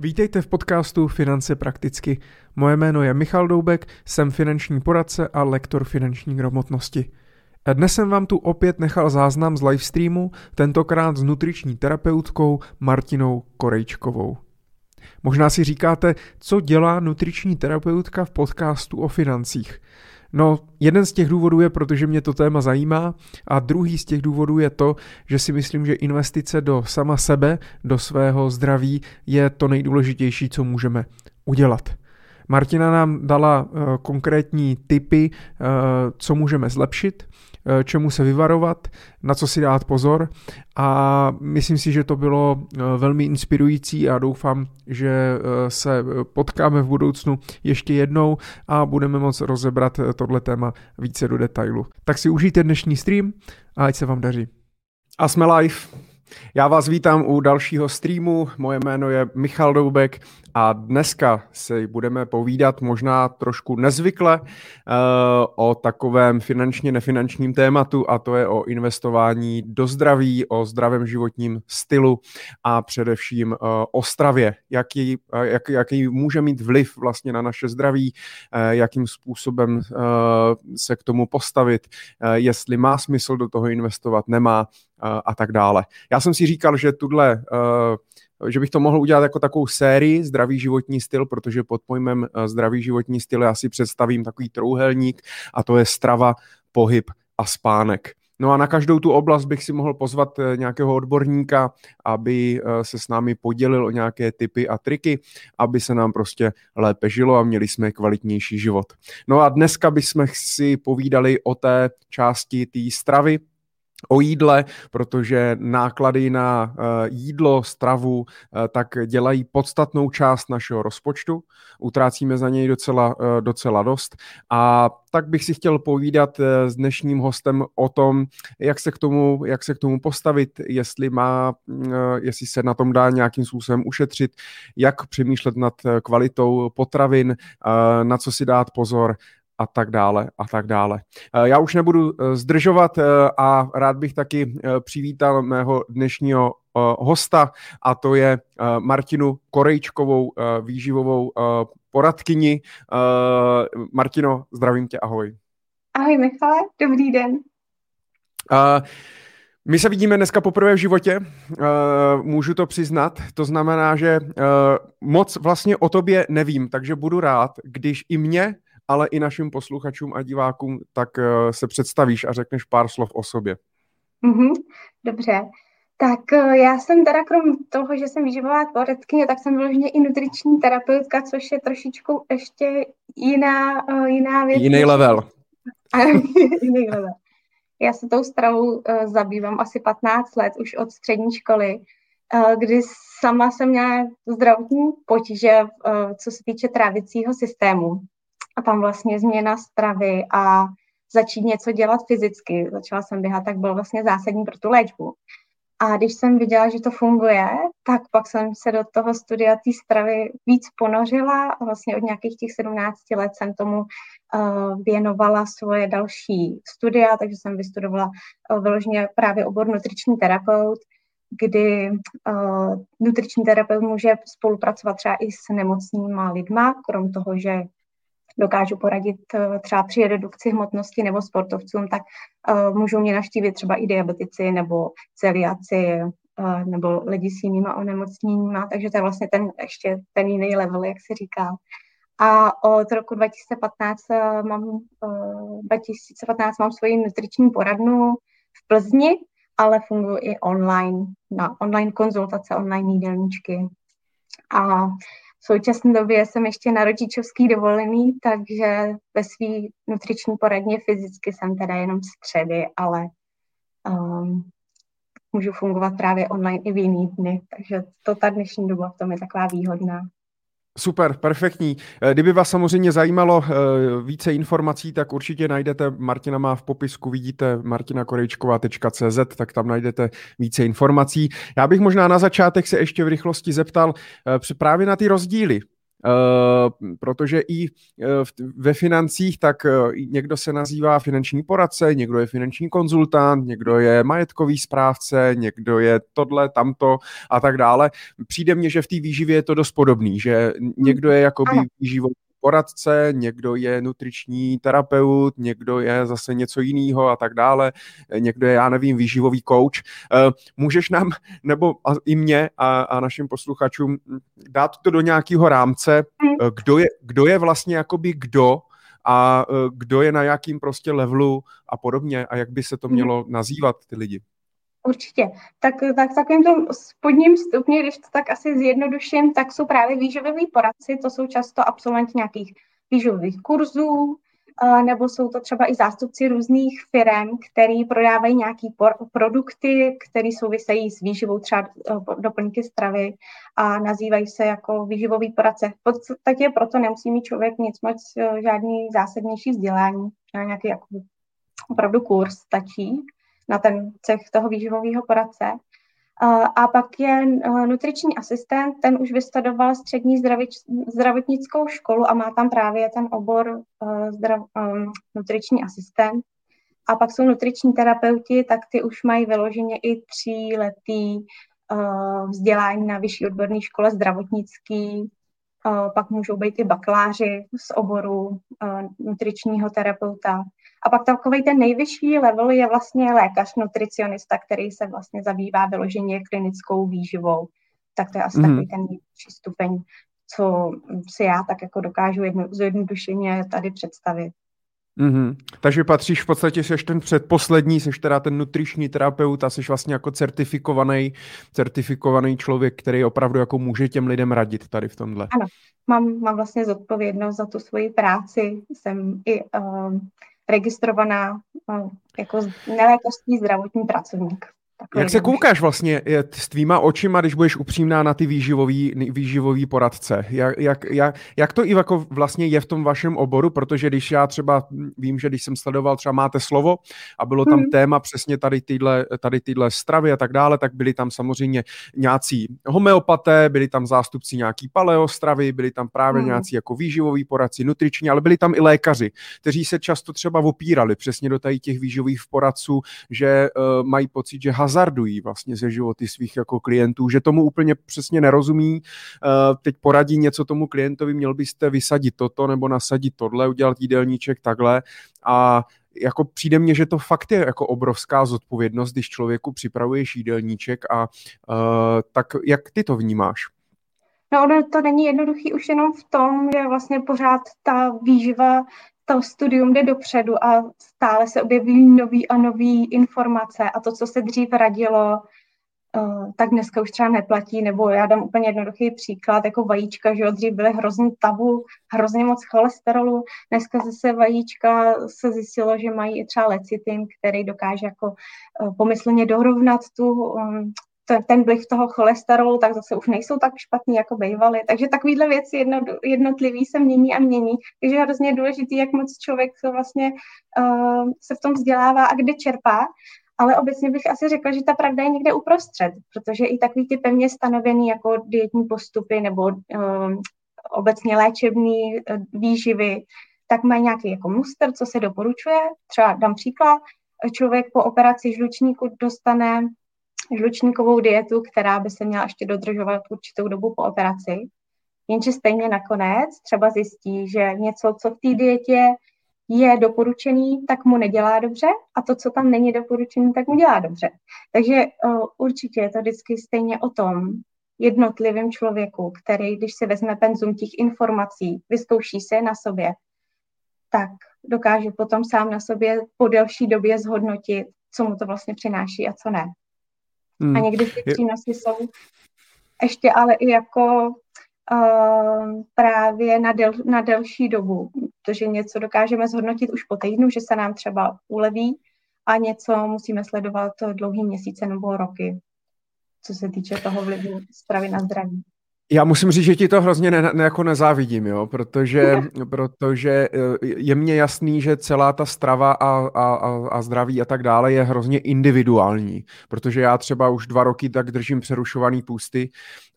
Vítejte v podcastu Finance prakticky. Moje jméno je Michal Doubek, jsem finanční poradce a lektor finanční gramotnosti. Dnes jsem vám tu opět nechal záznam z livestreamu, tentokrát s nutriční terapeutkou Martinou Korejčkovou. Možná si říkáte, co dělá nutriční terapeutka v podcastu o financích. No, jeden z těch důvodů je, protože mě to téma zajímá a druhý z těch důvodů je to, že si myslím, že investice do sama sebe, do svého zdraví je to nejdůležitější, co můžeme udělat. Martina nám dala uh, konkrétní tipy, uh, co můžeme zlepšit, čemu se vyvarovat, na co si dát pozor a myslím si, že to bylo velmi inspirující a doufám, že se potkáme v budoucnu ještě jednou a budeme moct rozebrat tohle téma více do detailu. Tak si užijte dnešní stream a ať se vám daří. A jsme live. Já vás vítám u dalšího streamu. Moje jméno je Michal Doubek a dneska si budeme povídat možná trošku nezvykle uh, o takovém finančně nefinančním tématu a to je o investování do zdraví, o zdravém životním stylu a především uh, o stravě, jaký, jak, jaký může mít vliv vlastně na naše zdraví, jakým způsobem se k tomu postavit, jestli má smysl do toho investovat, nemá a tak dále. Já jsem si říkal, že tuhle uh, že bych to mohl udělat jako takovou sérii zdravý životní styl, protože pod pojmem eh, zdravý životní styl já si představím takový trouhelník a to je strava, pohyb a spánek. No a na každou tu oblast bych si mohl pozvat eh, nějakého odborníka, aby eh, se s námi podělil o nějaké typy a triky, aby se nám prostě lépe žilo a měli jsme kvalitnější život. No a dneska bychom si povídali o té části té stravy, o jídle, protože náklady na eh, jídlo, stravu, eh, tak dělají podstatnou část našeho rozpočtu. Utrácíme za něj docela, eh, docela dost. A tak bych si chtěl povídat s dnešním hostem o tom, jak se k tomu, jak se k tomu postavit, jestli má, jestli se na tom dá nějakým způsobem ušetřit, jak přemýšlet nad kvalitou potravin, na co si dát pozor a tak dále a tak dále. Eh, já už nebudu eh, zdržovat eh, a rád bych taky přivítal mého dnešního hosta a to je Martinu Korejčkovou, výživovou poradkyni. Martino, zdravím tě, ahoj. Ahoj Michale, dobrý den. My se vidíme dneska poprvé v životě, můžu to přiznat, to znamená, že moc vlastně o tobě nevím, takže budu rád, když i mě ale i našim posluchačům a divákům, tak eh, se představíš a řekneš pár slov o sobě. Mm-hmm, dobře. Tak eh, já jsem teda krom toho, že jsem výživová poradkyně, tak jsem vyloženě i nutriční terapeutka, což je trošičku ještě jiná, eh, jiná věc. Jiný level. jiný level. Já se tou stravou zabývám asi 15 let, už od střední školy, kdy sama jsem měla zdravotní potíže, co se týče trávicího systému a tam vlastně změna stravy a začít něco dělat fyzicky. Začala jsem běhat, tak byl vlastně zásadní pro tu léčbu. A když jsem viděla, že to funguje, tak pak jsem se do toho studia té stravy víc ponořila. A vlastně od nějakých těch 17 let jsem tomu uh, věnovala svoje další studia, takže jsem vystudovala uh, vyloženě právě obor nutriční terapeut, kdy uh, nutriční terapeut může spolupracovat třeba i s nemocnýma lidma, krom toho, že dokážu poradit eh, třeba při redukci hmotnosti nebo sportovcům, tak uh, můžou mě naštívit třeba i diabetici nebo celiaci uh, nebo lidi s jinýma onemocněníma, takže to je vlastně ten ještě ten jiný level, jak se říká. A od roku 2015 mám, 2015 mám svoji nutriční poradnu v Plzni, ale funguji i online, na online konzultace, online jídelníčky. A v současné době jsem ještě na rodičovský dovolený, takže ve své nutriční poradně fyzicky jsem teda jenom středy, ale um, můžu fungovat právě online i v jiný dny, takže to ta dnešní doba v tom je taková výhodná. Super, perfektní. Eh, kdyby vás samozřejmě zajímalo eh, více informací, tak určitě najdete, Martina má v popisku, vidíte martinakorejčková.cz, tak tam najdete více informací. Já bych možná na začátek se ještě v rychlosti zeptal eh, právě na ty rozdíly protože i uh, ve financích tak uh, někdo se nazývá finanční poradce, někdo je finanční konzultant, někdo je majetkový správce, někdo je tohle, tamto a tak dále. Přijde mně, že v té výživě je to dost podobný, že někdo je jakoby výživový poradce, někdo je nutriční terapeut, někdo je zase něco jiného a tak dále, někdo je, já nevím, výživový coach. Eh, můžeš nám, nebo i mě a, a našim posluchačům dát to do nějakého rámce, eh, kdo je, kdo je vlastně jakoby kdo a eh, kdo je na jakým prostě levelu a podobně a jak by se to mělo nazývat ty lidi? Určitě. Tak, tak takovým tom spodním stupni, když to tak asi zjednoduším, tak jsou právě výživoví poradci, to jsou často absolventi nějakých výživových kurzů, nebo jsou to třeba i zástupci různých firm, který prodávají nějaké produkty, které souvisejí s výživou, třeba e, doplňky stravy a nazývají se jako výživový poradce. V podstatě proto nemusí mít člověk nic moc, e, žádný zásadnější vzdělání, nějaký jako opravdu kurz stačí na ten cech toho výživového poradce. A pak je nutriční asistent, ten už vystudoval střední zdravotnickou školu a má tam právě ten obor zdrav, nutriční asistent. A pak jsou nutriční terapeuti, tak ty už mají vyloženě i tříletý vzdělání na vyšší odborné škole zdravotnický, pak můžou být i bakaláři z oboru nutričního terapeuta. A pak takový ten nejvyšší level je vlastně lékař, nutricionista, který se vlastně zabývá vyloženě klinickou výživou. Tak to je asi mm. takový ten nejvyšší stupeň, co si já tak jako dokážu jedno, zjednodušeně tady představit. Mm-hmm. Takže patříš v podstatě, jsi ten předposlední, jsi teda ten nutriční terapeut a jsi vlastně jako certifikovaný, certifikovaný člověk, který opravdu jako může těm lidem radit tady v tomhle. Ano, mám, mám vlastně zodpovědnost za tu svoji práci, jsem i uh, registrovaná uh, jako nelékařský zdravotní pracovník. Jak se koukáš vlastně s tvýma očima, když budeš upřímná na ty výživový, výživový poradce? Jak, jak, jak, jak to i jako vlastně je v tom vašem oboru? Protože když já třeba vím, že když jsem sledoval, třeba máte slovo a bylo tam hmm. téma přesně tady tyhle, tady tyhle stravy a tak dále, tak byli tam samozřejmě nějací homeopaté, byli tam zástupci nějaký paleostravy, byli tam právě hmm. nějací jako výživoví poradci, nutriční, ale byli tam i lékaři, kteří se často třeba opírali přesně do tady těch výživových poradců, že uh, mají pocit, že hazardují vlastně ze životy svých jako klientů, že tomu úplně přesně nerozumí. Eh, teď poradí něco tomu klientovi, měl byste vysadit toto nebo nasadit tohle, udělat jídelníček takhle a jako přijde mně, že to fakt je jako obrovská zodpovědnost, když člověku připravuješ jídelníček a uh, tak jak ty to vnímáš? No ono to není jednoduchý už jenom v tom, že vlastně pořád ta výživa to studium jde dopředu a stále se objeví nový a nový informace. A to, co se dřív radilo, uh, tak dneska už třeba neplatí, nebo já dám úplně jednoduchý příklad, jako vajíčka, že jo, dřív byly hrozný tabu, hrozně moc cholesterolu, dneska zase vajíčka se zjistilo, že mají i třeba lecitin, který dokáže jako uh, pomyslně dorovnat tu um, ten, vliv toho cholesterolu, tak zase už nejsou tak špatný, jako bývaly. Takže takovýhle věci jedno, jednotlivý se mění a mění. Takže je hrozně důležitý, jak moc člověk vlastně uh, se v tom vzdělává a kde čerpá. Ale obecně bych asi řekla, že ta pravda je někde uprostřed, protože i takový ty pevně stanovený jako dietní postupy nebo uh, obecně léčebný uh, výživy, tak mají nějaký jako muster, co se doporučuje. Třeba dám příklad, člověk po operaci žlučníku dostane žlučníkovou dietu, která by se měla ještě dodržovat určitou dobu po operaci. Jenže stejně nakonec třeba zjistí, že něco, co v té dietě je doporučený, tak mu nedělá dobře a to, co tam není doporučený, tak mu dělá dobře. Takže uh, určitě je to vždycky stejně o tom jednotlivém člověku, který, když si vezme penzum těch informací, vyzkouší se na sobě, tak dokáže potom sám na sobě po delší době zhodnotit, co mu to vlastně přináší a co ne. Hmm. A někdy ty přínosy jsou ještě ale i jako uh, právě na, del, na delší dobu, protože něco dokážeme zhodnotit už po týdnu, že se nám třeba uleví a něco musíme sledovat dlouhý měsíce nebo roky, co se týče toho vlivu stravy na zdraví. Já musím říct, že ti to hrozně ne, ne, jako nezávidím, jo, protože, protože eh, je mně jasný, že celá ta strava a, a, a zdraví a tak dále je hrozně individuální, protože já třeba už dva roky tak držím přerušovaný půsty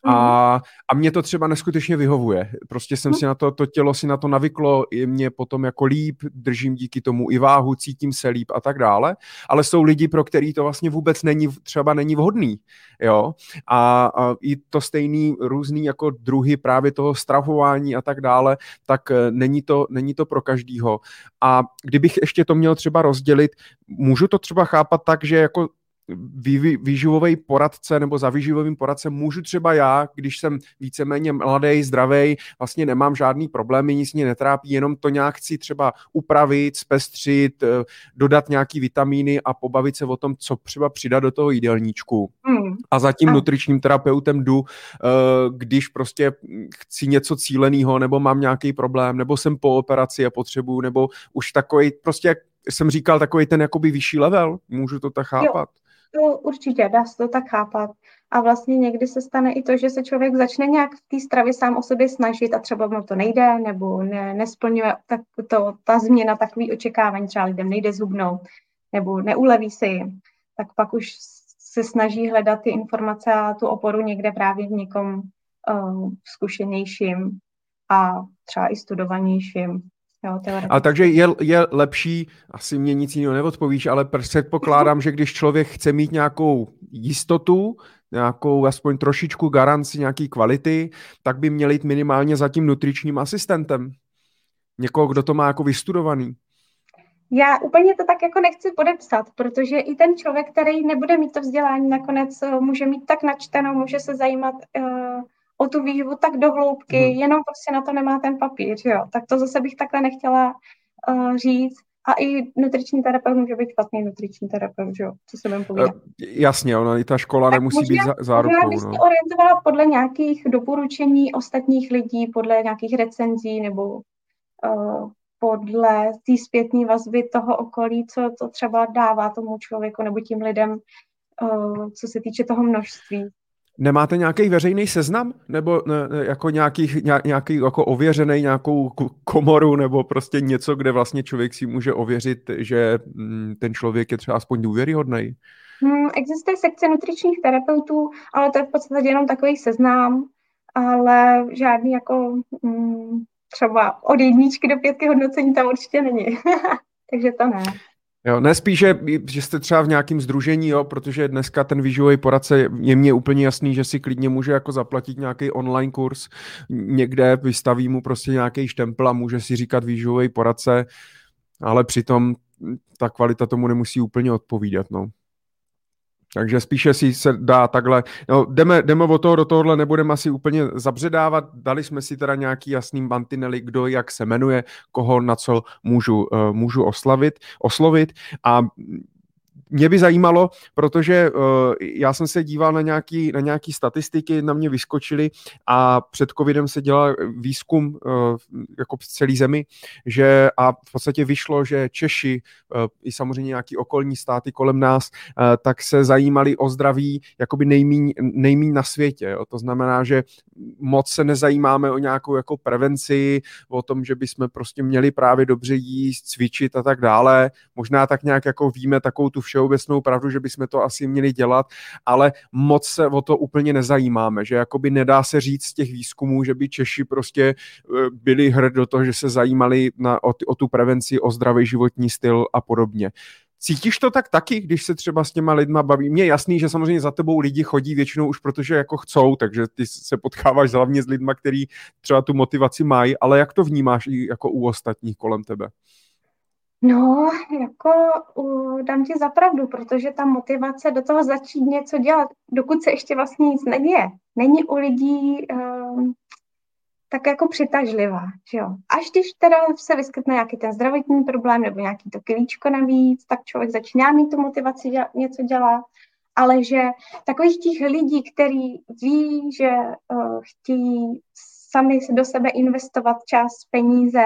a, mhm. a mě to třeba neskutečně vyhovuje. Prostě jsem mhm. si na to, to tělo si na to navyklo, je mě potom jako líp, držím díky tomu i váhu, cítím se líp a tak dále, ale jsou lidi, pro který to vlastně vůbec není, třeba není vhodný, jo, a, a i to stejný různý jako druhy právě toho stravování a tak dále, tak eh, není to, není to pro každýho. A kdybych ještě to měl třeba rozdělit, můžu to třeba chápat tak, že jako vý, výživový poradce nebo za výživovým poradcem můžu třeba já, když jsem víceméně mladý, zdravý, vlastně nemám žádný problémy, nic mě netrápí, jenom to nějak chci třeba upravit, zpestřit, eh, dodat nějaký vitamíny a pobavit se o tom, co třeba přidat do toho jídelníčku. Mm. A za tím nutričním terapeutem jdu, eh, když prostě chci něco cíleného, nebo mám nějaký problém, nebo jsem po operaci a potřebuju, nebo už takový, prostě jak jsem říkal, takový ten jakoby vyšší level, můžu to tak chápat. Jo. To určitě, dá se to tak chápat. A vlastně někdy se stane i to, že se člověk začne nějak v té stravě sám o sobě snažit a třeba mu to nejde, nebo ne, nesplňuje tak to, ta změna takový očekávání, třeba lidem nejde zhubnout, nebo neuleví se jim, tak pak už se snaží hledat ty informace a tu oporu někde právě v někom uh, zkušenějším a třeba i studovanějším. Jo, a takže je, je lepší, asi mě nic jiného neodpovíš, ale předpokládám, že když člověk chce mít nějakou jistotu, nějakou aspoň trošičku garanci nějaký kvality, tak by měl jít minimálně za tím nutričním asistentem. Někoho, kdo to má jako vystudovaný. Já úplně to tak jako nechci podepsat, protože i ten člověk, který nebude mít to vzdělání, nakonec eh, může mít tak načteno, může se zajímat uh, o tu výživu tak do hloubky, hmm. jenom prostě na to nemá ten papír, jo. Tak to zase bych takhle nechtěla uh, říct. A i nutriční terapeut může být špatný nutriční terapeut, jo, co se budeme povídat. Uh, jasně, ona i ta škola tak nemusí možná, být zárukou. Já bych no. se orientovala podle nějakých doporučení ostatních lidí, podle nějakých recenzí nebo uh, podle té zpětné vazby toho okolí, co to třeba dává tomu člověku nebo tím lidem, uh, co se týče toho množství. Nemáte nějaký veřejný seznam? Nebo ne, jako nějaký, nějaký jako ověřený nějakou komoru nebo prostě něco, kde vlastně člověk si může ověřit, že mm, ten člověk je třeba aspoň důvěryhodný? Hmm, existuje sekce nutričních terapeutů, ale to je v podstatě jenom takový seznam, ale žádný jako hmm, třeba od jedničky do pětky hodnocení tam určitě není. Takže to ne. Jo, ne spíše, že jste třeba v nějakém združení, jo, protože dneska ten výživový poradce je mně úplně jasný, že si klidně může jako zaplatit nějaký online kurz, někde vystaví mu prostě nějaký štempel a může si říkat výživový poradce, ale přitom ta kvalita tomu nemusí úplně odpovídat, no. Takže spíše si se dá takhle, no, jdeme, jdeme o toho do tohohle, nebudeme asi úplně zabředávat, dali jsme si teda nějaký jasný mantinely, kdo jak se jmenuje, koho na co můžu, uh, můžu oslavit, oslovit. A mě by zajímalo, protože uh, já jsem se díval na nějaký, na nějaký statistiky, na mě vyskočily a před covidem se dělal výzkum uh, jako v celé zemi, že a v podstatě vyšlo, že Češi uh, i samozřejmě nějaký okolní státy kolem nás, tak se zajímali o zdraví jakoby nejmíň, nejmíň na světě. Jo. To znamená, že moc se nezajímáme o nějakou jako prevenci, o tom, že bychom prostě měli právě dobře jíst, cvičit a tak dále. Možná tak nějak jako víme takovou tu všeho všeobecnou pravdu, že bychom to asi měli dělat, ale moc se o to úplně nezajímáme, že jakoby nedá se říct z těch výzkumů, že by Češi prostě e, byli hrd do toho, že se zajímali na, o, o tu prevenci, o zdravý životní styl a podobně. Cítíš to tak taky, když se třeba s těma lidma baví? Mně je jasný, že samozřejmě za tebou lidi chodí většinou už protože jako chcou, takže ty se potkáváš hlavně s lidma, který třeba tu motivaci mají, ale jak to vnímáš i jako u ostatních kolem tebe? No, jako uh, dám ti zapravdu, protože ta motivace do toho začít něco dělat, dokud se ještě vlastně nic neděje, není u lidí uh, tak jako přitažlivá, že jo. Až když teda se vyskytne nějaký ten zdravotní problém nebo nějaký to kilíčko navíc, tak člověk začíná mít tu motivaci dělat, něco dělat, ale že takových těch lidí, který ví, že uh, chtějí sami do sebe investovat čas, peníze,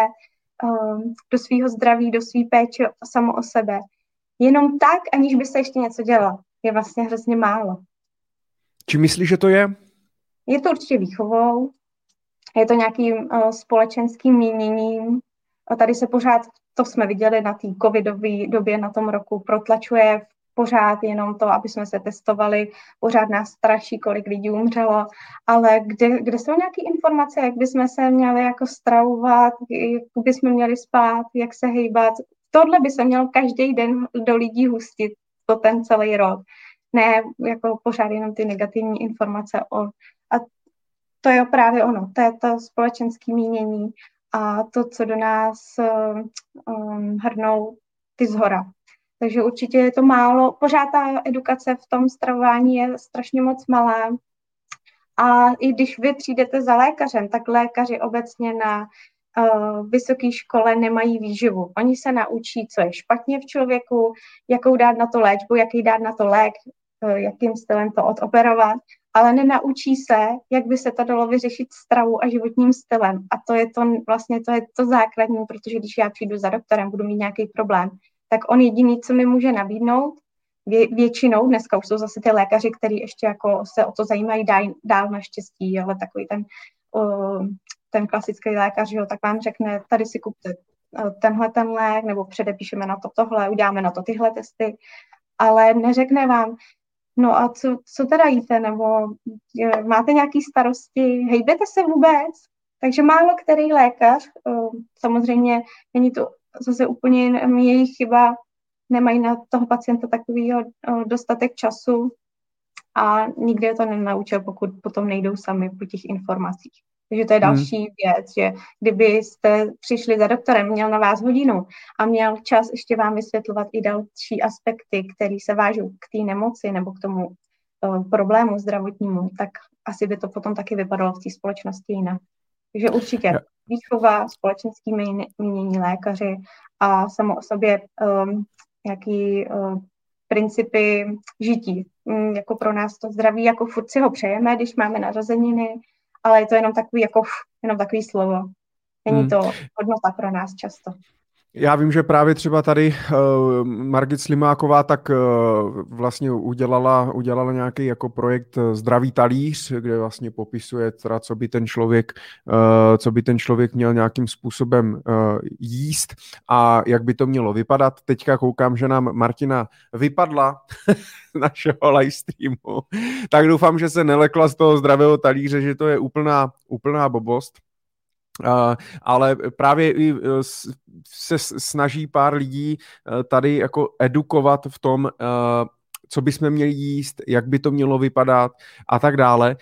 do svého zdraví, do své péče samo o sebe. Jenom tak, aniž by se ještě něco dělalo, je vlastně hrozně málo. Či myslíš, že to je? Je to určitě výchovou, je to nějakým uh, společenským míněním. A tady se pořád, to jsme viděli na té covidové době na tom roku, protlačuje pořád jenom to, aby jsme se testovali, pořád nás straší, kolik lidí umřelo, ale kde, kde jsou nějaké informace, jak bychom se měli jako stravovat, jak bychom měli spát, jak se hýbat. Tohle by se mělo každý den do lidí hustit, to ten celý rok. Ne jako pořád jenom ty negativní informace o... A to je právě ono, to je to společenské mínění a to, co do nás um, hrnou ty zhora. Takže určitě je to málo. Pořád ta edukace v tom stravování je strašně moc malá. A i když vy přijdete za lékařem, tak lékaři obecně na uh, vysoké škole nemají výživu. Oni se naučí, co je špatně v člověku, jakou dát na to léčbu, jaký dát na to lék, uh, jakým stylem to odoperovat, ale nenaučí se, jak by se to dalo vyřešit stravou a životním stylem. A to je to vlastně to, je to základní, protože když já přijdu za doktorem, budu mít nějaký problém, tak on jediný, co mi může nabídnout, vě, většinou, dneska už jsou zase ty lékaři, kteří ještě jako se o to zajímají dál, dál naštěstí, ale takový ten, ten klasický lékař, jo, tak vám řekne, tady si kupte tenhle ten lék, nebo předepíšeme na to tohle, uděláme na to tyhle testy, ale neřekne vám, no a co, co teda jíte, nebo máte nějaké starosti, hejbete se vůbec? Takže málo který lékař, uh, samozřejmě není to zase úplně jejich chyba, nemají na toho pacienta takovýho dostatek času a nikdy je to nenaučil, pokud potom nejdou sami po těch informacích. Takže to je hmm. další hmm. věc, že kdybyste přišli za doktorem, měl na vás hodinu a měl čas ještě vám vysvětlovat i další aspekty, které se vážou k té nemoci nebo k tomu uh, problému zdravotnímu, tak asi by to potom taky vypadalo v té společnosti jinak. Takže určitě výchova, společenský mínění lékaři a samo o sobě um, jaký uh, principy žití. Um, jako pro nás to zdraví, jako furt si ho přejeme, když máme narozeniny, ale je to jenom takový, jako, jenom takový slovo. Není hmm. to hodnota pro nás často. Já vím, že právě třeba tady uh, Margit Slimáková tak uh, vlastně udělala, udělala nějaký jako projekt eh, Zdravý talíř, kde vlastně popisuje teda, co by ten člověk, uh, co by ten člověk měl nějakým způsobem uh, jíst a jak by to mělo vypadat. Teďka koukám, že nám Martina vypadla našeho live streamu, tak doufám, že se nelekla z toho zdravého talíře, že to je úplná, úplná bobost. Ale právě i uh, se snaží pár lidí uh, tady jako edukovat v tom, co bychom měli jíst, jak by to mělo vypadat a tak dále.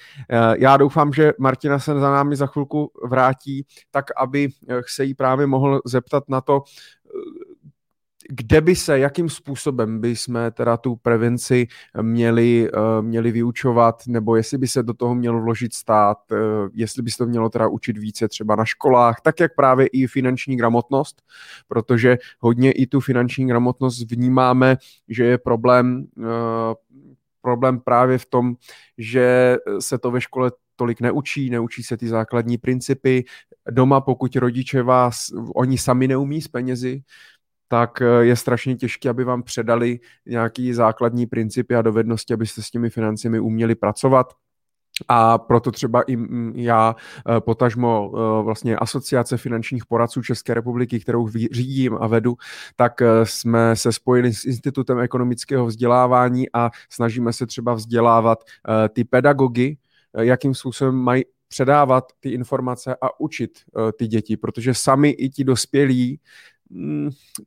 Já doufám, že Martina se za námi za chvilku vrátí, tak aby se jí právě mohl zeptat na to, kde by se, jakým způsobem by jsme teda tu prevenci měli, uh, měli vyučovat, nebo jestli by se do toho mělo vložit stát, uh, jestli by se to mělo teda učit více třeba na školách, tak jak právě i finanční gramotnost, protože hodně i tu finanční gramotnost vnímáme, že je problém, problém právě v tom, že se to ve škole tolik neučí, neučí se ty základní principy. Doma, pokud rodiče vás, oni sami neumí s penězi, tak eh, je strašně těžké, aby vám předali nějaký základní principy a dovednosti, abyste s těmi financemi uměli pracovat. A proto třeba i já, eh, potažmo eh, vlastně asociace finančních poradců České republiky, kterou řídím a vedu, tak jsme se spojili s Institutem ekonomického vzdělávání a snažíme se třeba vzdělávat ty pedagogy, jakým způsobem mají předávat ty informace a učit ty děti, protože sami i ti dospělí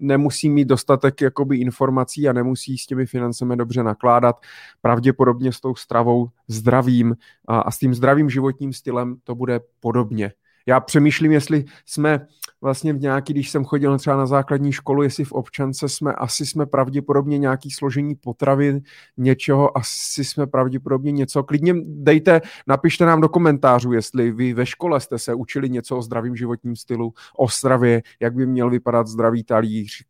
nemusí mít dostatek jakoby informací a nemusí s těmi financemi dobře nakládat. Pravděpodobně s tou stravou, zdravým a, a s tím zdravým životním stylem to bude podobně já přemýšlím, jestli jsme vlastně v nějaký, když jsem chodil třeba na základní školu, jestli v občance jsme, asi jsme pravděpodobně nějaký složení potravy, něčeho, asi jsme pravděpodobně něco. Klidně dejte, napište nám do komentářů, jestli vy ve škole jste se učili něco o zdravém životním stylu, o stravě, jak by měl vypadat zdravý talíř,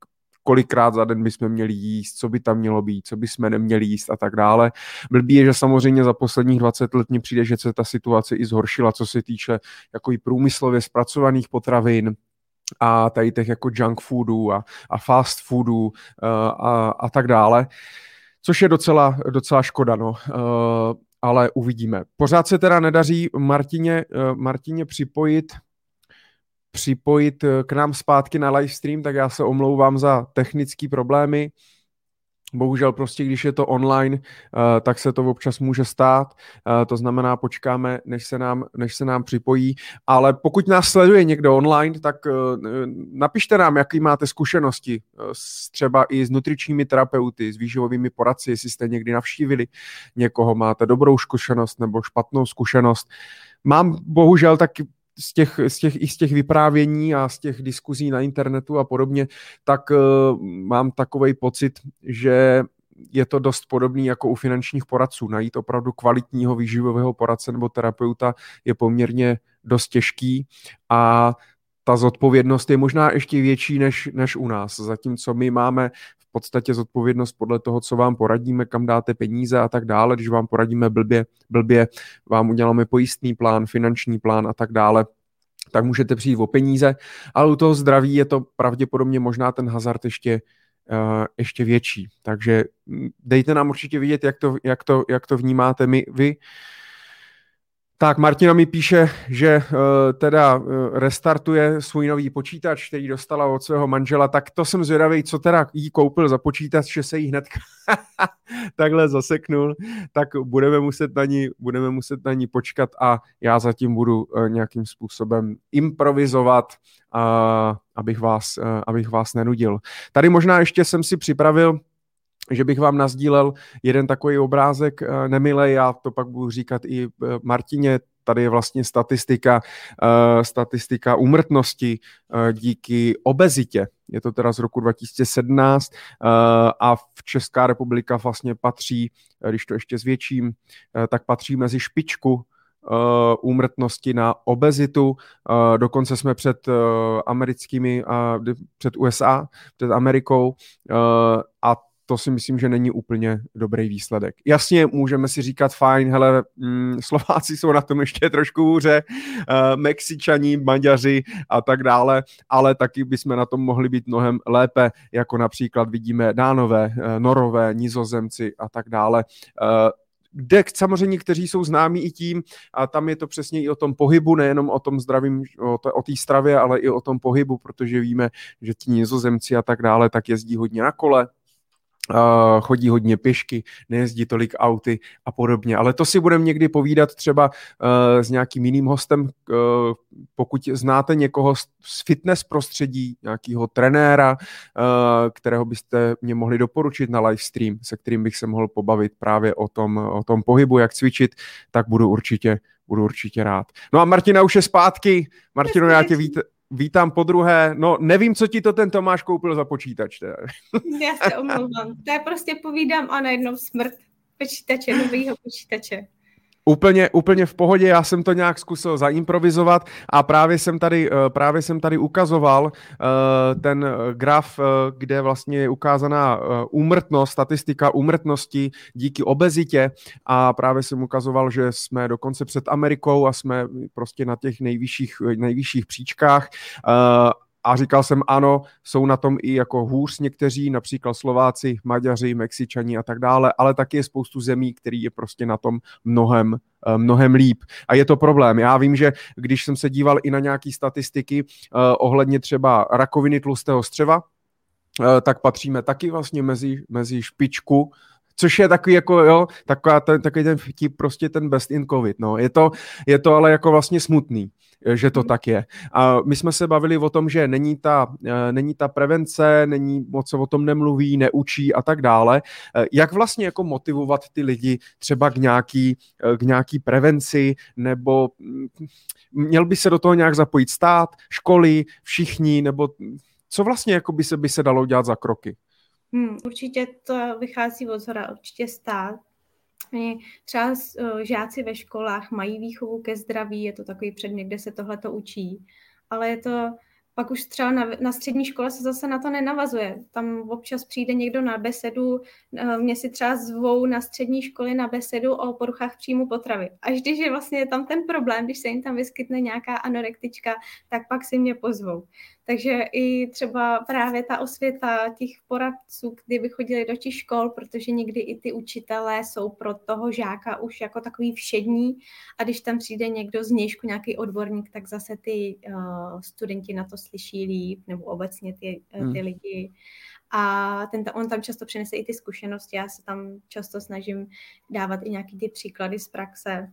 kolikrát za den bychom měli jíst, co by tam mělo být, co by jsme neměli jíst a tak dále. Blbý je, že samozřejmě za posledních 20 let mi přijde, že se ta situace i zhoršila, co se týče jako i průmyslově zpracovaných potravin, a tady těch jako junk foodů a, a fast foodů a, eh, a, a tak dále, což je docela, docela škoda. No. Eh, ale uvidíme. Pořád se teda nedaří Martině, Martině připojit připojit k nám zpátky na livestream, tak já se omlouvám za technické problémy. Bohužel prostě, když je to online, uh, tak se to občas může stát, uh, to znamená, počkáme, než se, nám, než se nám připojí, ale pokud nás sleduje někdo online, tak napište nám, jaký máte zkušenosti s, třeba i s nutričními terapeuty, s výživovými poradci, jestli jste někdy navštívili někoho, máte dobrou zkušenost nebo špatnou zkušenost. Mám bohužel taky z těch, z těch, i z těch vyprávění a z těch diskuzí na internetu a podobně, tak uh, mám takový pocit, že je to dost podobný jako u finančních poradců. Najít opravdu kvalitního výživového poradce nebo terapeuta je poměrně dost těžký a ta zodpovědnost je možná ještě větší než, než u nás. Zatímco my máme v podstatě zodpovědnost podle toho, co vám poradíme, kam dáte peníze a tak dále. Když vám poradíme blbě, blbě vám uděláme pojistný plán, finanční plán a tak dále, tak můžete přijít o peníze, ale u toho zdraví je to pravděpodobně možná ten hazard ještě, uh, ještě větší. Takže mm, dejte nám určitě vidět, jak to, jak to, jak to vnímáte my, vy. Tak Martina mi píše, že uh, teda uh, restartuje svůj nový počítač, který dostala od svého manžela, tak to jsem zvědavý, co teda jí koupil za počítač, že se jí hned takhle zaseknul, tak budeme muset na ní, budeme muset na ní počkat a já zatím budu uh, nějakým způsobem improvizovat, uh, abych, vás, uh, abych vás nenudil. Tady možná ještě jsem si připravil že bych vám nazdílel jeden takový obrázek eh, nemilej, já to pak budu říkat i eh, Martině, tady je vlastně statistika, uh, statistika umrtnosti díky obezitě. Je to teda z roku 2017 uh, a v Česká republika vlastně patří, když to ještě zvětším, tak patří mezi špičku úmrtnosti na obezitu. Dokonce jsme před americkými, před USA, před Amerikou a to si myslím, že není úplně dobrý výsledek. Jasně, můžeme si říkat, fajn, hele, mm, Slováci jsou na tom ještě trošku hůře, uh, Mexičani, Maďaři a tak dále, ale taky bychom na tom mohli být mnohem lépe, jako například vidíme Dánové, uh, Norové, Nizozemci a tak dále. Uh, kde samozřejmě, kteří jsou známí i tím, a tam je to přesně i o tom pohybu, nejenom o tom zdravím, o té stravě, ale i o tom pohybu, protože víme, že ti nizozemci a tak dále tak jezdí hodně na kole, Uh, chodí hodně pěšky, nejezdí tolik auty a podobně. Ale to si budeme někdy povídat třeba uh, s nějakým jiným hostem, uh, pokud znáte někoho z, fitness prostředí, nějakého trenéra, uh, kterého byste mě mohli doporučit na livestream, se kterým bych se mohl pobavit právě o tom, o tom pohybu, jak cvičit, tak budu určitě, budu určitě rád. No a Martina už je zpátky. Martino, já tě víte, Vítám po druhé. No, nevím, co ti to ten Tomáš koupil za počítač. Teda. Já se omlouvám. To je prostě povídám a najednou smrt počítače, nového počítače. Úplně, úplně v pohodě, já jsem to nějak zkusil zaimprovizovat a právě jsem tady, eh, právě jsem tady ukazoval eh, ten graf, eh, kde vlastně je ukázaná úmrtnost, statistika úmrtnosti díky obezitě. A právě jsem ukazoval, že jsme dokonce před Amerikou a jsme prostě na těch nejvyšších, nejvyšších příčkách a říkal jsem, ano, jsou na tom i jako hůř někteří, například Slováci, Maďaři, Mexičani a tak dále, ale taky je spoustu zemí, který je prostě na tom mnohem, eh, mnohem líp. A je to problém. Já vím, že když jsem se díval i na nějaké statistiky uh, ohledně třeba rakoviny tlustého střeva, uh, tak patříme taky vlastně mezi, mezi špičku což je takový jako, jo, taková ten, takový ten vtip, prostě ten best in covid, no. Je to, je to ale jako vlastně smutný, že to mm. tak je. A my jsme se bavili o tom, že není ta, eh, není ta prevence, není moc se o tom nemluví, neučí a tak dále. Eh, jak vlastně jako motivovat ty lidi třeba k nějaký, eh, k nějaký prevenci, nebo mm, měl by se do toho nějak zapojit stát, školy, všichni, nebo co vlastně jako by se, by se dalo dělat za kroky? Hmm, určitě to vychází od zhora, určitě stát. Třeba uh, žáci ve školách mají výchovu ke zdraví, je to takový předmět, kde se tohle to učí, ale je to pak už třeba na, na střední škole se zase na to nenavazuje. Tam občas přijde někdo na besedu, eh, mě si třeba zvou na střední školy na besedu o poruchách příjmu potravy. Až když je vlastně tam ten problém, když se jim tam vyskytne nějaká anorektička, tak pak si mě pozvou. Takže i třeba právě ta osvěta těch poradců, kdyby chodili do těch škol, protože někdy i ty učitelé jsou pro toho žáka už jako takový všední a když tam přijde někdo z nějšku, nějaký odborník, tak zase ty uh, studenti na to slyší líp, nebo obecně ty, ty hmm. lidi. A ten, on tam často přinese i ty zkušenosti, já se tam často snažím dávat i nějaký ty příklady z praxe,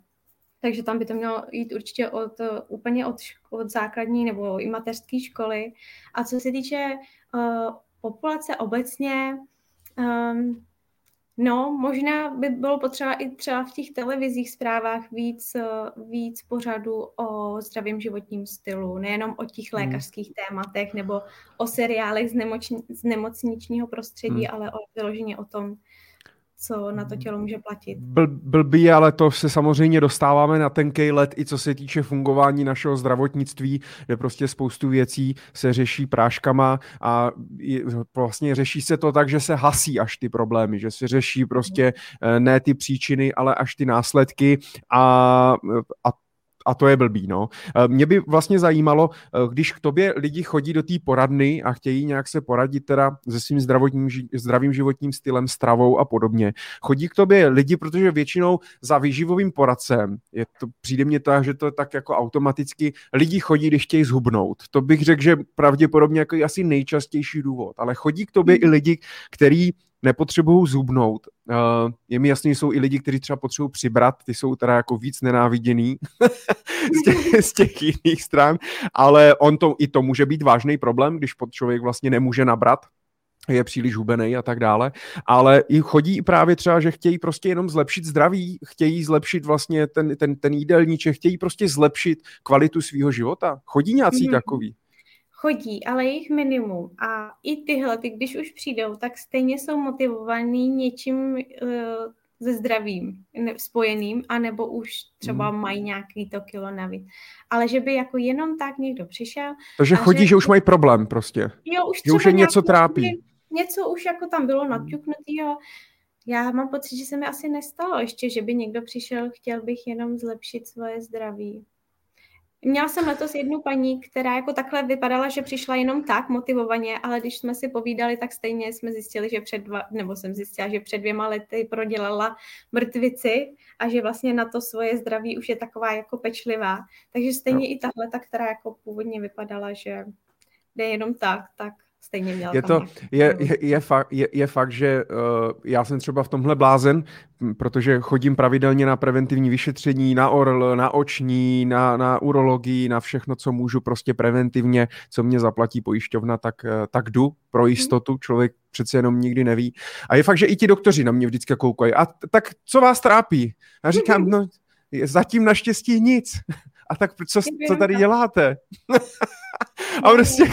takže tam by to mělo jít určitě od, úplně od, od základní nebo i mateřské školy. A co se týče uh, populace obecně, um, no, možná by bylo potřeba i třeba v těch televizích zprávách víc, víc pořadu o zdravém životním stylu, nejenom o těch hmm. lékařských tématech nebo o seriálech z, nemoční, z nemocničního prostředí, hmm. ale o, vyloženě o tom, co na to tělo může platit. Bl, blbý, ale to se samozřejmě dostáváme na tenkej let, i co se týče fungování našeho zdravotnictví, kde prostě spoustu věcí se řeší práškama a vlastně řeší se to tak, že se hasí až ty problémy, že se řeší prostě eh, ne ty příčiny, ale až ty následky a, a a to je blbý, no. Eh, mě by vlastně zajímalo, eh, když k tobě lidi chodí do té poradny a chtějí nějak se poradit teda se svým zdravotním, zdravým životním stylem, stravou a podobně. Chodí k tobě lidi, protože většinou za výživovým poradcem, je to, přijde mně tak, že to je tak jako automaticky, lidi chodí, když chtějí zhubnout. To bych řekl, že pravděpodobně jako asi nejčastější důvod, ale chodí k tobě i lidi, kteří nepotřebují zubnout. Uh, je mi jasný, že jsou i lidi, kteří třeba potřebují přibrat, ty jsou teda jako víc nenáviděný z, těch, z těch jiných stran, ale on to, i to může být vážný problém, když pod člověk vlastně nemůže nabrat, je příliš hubený a tak dále, ale i chodí právě třeba, že chtějí prostě jenom zlepšit zdraví, chtějí zlepšit vlastně ten, ten, ten jídelníček, chtějí prostě zlepšit kvalitu svého života. Chodí nějací mm. takový? Chodí, ale jejich minimum. A i tyhle, ty, když už přijdou, tak stejně jsou motivovaný něčím uh, se zdravím ne, spojeným, anebo už třeba mm. mají nějaký to kilo navíc. Ale že by jako jenom tak někdo přišel. Takže chodí, že, že už mají problém prostě. Jo, už, že už je něco trápí. Něco už jako tam bylo naťuknutýho. Já mám pocit, že se mi asi nestalo ještě, že by někdo přišel, chtěl bych jenom zlepšit svoje zdraví. Měla jsem letos jednu paní, která jako takhle vypadala, že přišla jenom tak motivovaně, ale když jsme si povídali, tak stejně jsme zjistili, že před dva, nebo jsem zjistila, že před dvěma lety prodělala mrtvici a že vlastně na to svoje zdraví už je taková jako pečlivá. Takže stejně no. i tahle, ta, která jako původně vypadala, že jde jenom tak, tak stejně měl je to, je, je, je, fakt, je, je fakt, že uh, já jsem třeba v tomhle blázen, protože chodím pravidelně na preventivní vyšetření, na ORL, na oční, na, na urologii, na všechno, co můžu prostě preventivně, co mě zaplatí pojišťovna, tak, uh, tak jdu pro mhm. jistotu, člověk přece jenom nikdy neví. A je fakt, že i ti doktoři na mě vždycky koukají. A tak co vás trápí? A říkám, mhm. no zatím naštěstí nic. A tak co, co tady děláte? a prostě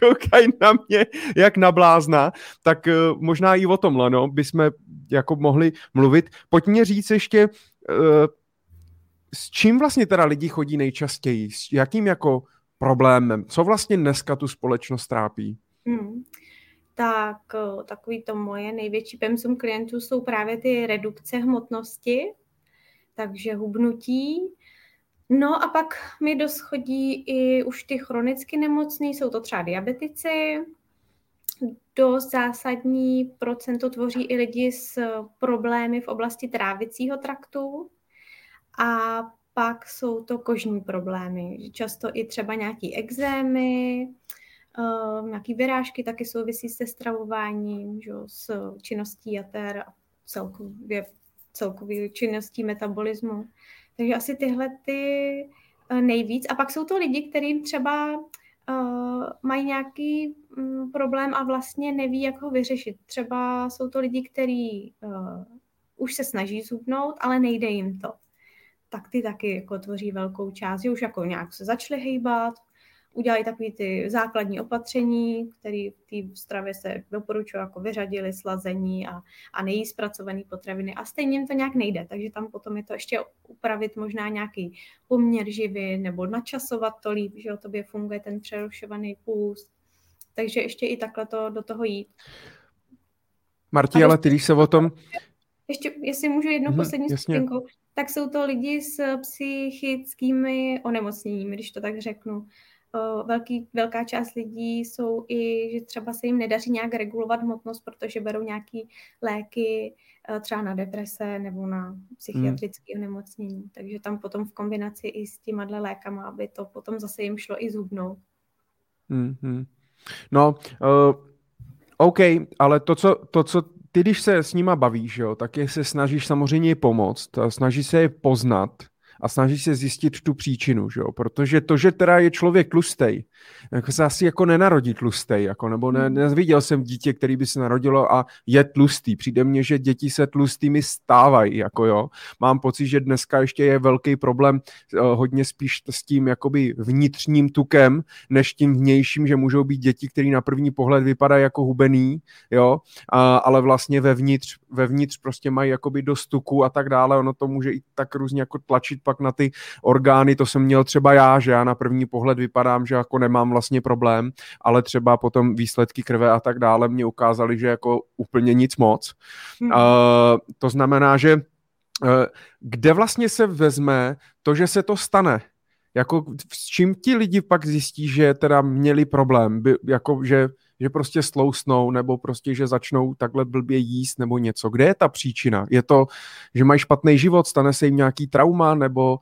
koukají na mě jak na blázna, tak uh, možná i o tomhle, no, bychom jako mohli mluvit. Pojď mě říct ještě, uh, s čím vlastně teda lidi chodí nejčastěji? S jakým jako problémem? Co vlastně dneska tu společnost trápí? Hmm. Tak eh, takový to moje největší pemsum klientů jsou právě ty redukce hmotnosti, takže hubnutí, No a pak mi doschodí i už ty chronicky nemocný, jsou to třeba diabetici, dost zásadní procento tvoří i lidi s problémy v oblasti trávicího traktu a pak jsou to kožní problémy, často i třeba nějaký exémy, uh, nějaký vyrážky taky souvisí se stravováním, že, s činností jater a celkově, celkově činností metabolismu. Takže asi tyhle ty eh, nejvíc. A pak jsou to lidi, kterým třeba uh, mají nějaký um, problém a vlastně neví, jak ho vyřešit. Třeba jsou to lidi, kteří uh, už se snaží zhubnout, ale nejde jim to. Tak ty taky jako tvoří velkou část, že už jako nějak se začaly hejbat, udělají takový ty základní opatření, které v té stravě se doporučují, jako vyřadili slazení a, a nejí zpracované potraviny a stejně jim to nějak nejde, takže tam potom je to ještě upravit možná nějaký poměr živy nebo načasovat to líp, že o tobě funguje ten přerušovaný půst, takže ještě i takhle to do toho jít. Marti, ale ty, když se o tom... Ještě, jestli můžu jednu hmm, poslední skupinku, tak jsou to lidi s psychickými onemocněními, když to tak řeknu. Velký, velká část lidí jsou i, že třeba se jim nedaří nějak regulovat hmotnost, protože berou nějaké léky e, třeba na deprese nebo na psychiatrické hmm. onemocnění. Takže tam potom v kombinaci i s těma lékama, aby to potom zase jim šlo i zubnou. Hmm, hmm. No, uh, OK, ale to co, to, co ty, když se s nima bavíš, jo, tak je se snažíš samozřejmě pomoct, snažíš se je poznat, a snaží se zjistit tu příčinu, že jo? protože to, že teda je člověk tlustej, jako se asi jako nenarodí tlustej, jako, nebo ne, hmm. neviděl jsem dítě, který by se narodilo a je tlustý. Přijde mně, že děti se tlustými stávají, jako jo. Mám pocit, že dneska ještě je velký problém uh, hodně spíš s tím jakoby vnitřním tukem, než tím vnějším, že můžou být děti, které na první pohled vypadají jako hubený, jo, a, ale vlastně vevnitř, vevnitř prostě mají jakoby dost tuku a tak dále, ono to může i tak různě jako tlačit pak na ty orgány, to jsem měl třeba já, že já na první pohled vypadám, že jako nemám vlastně problém, ale třeba potom výsledky krve a tak dále mě ukázaly, že jako úplně nic moc. Hmm. Uh, to znamená, že uh, kde vlastně se vezme to, že se to stane? Jako s čím ti lidi pak zjistí, že teda měli problém? By, jako, že že prostě slousnou, nebo prostě, že začnou takhle blbě jíst, nebo něco. Kde je ta příčina? Je to, že mají špatný život, stane se jim nějaký trauma, nebo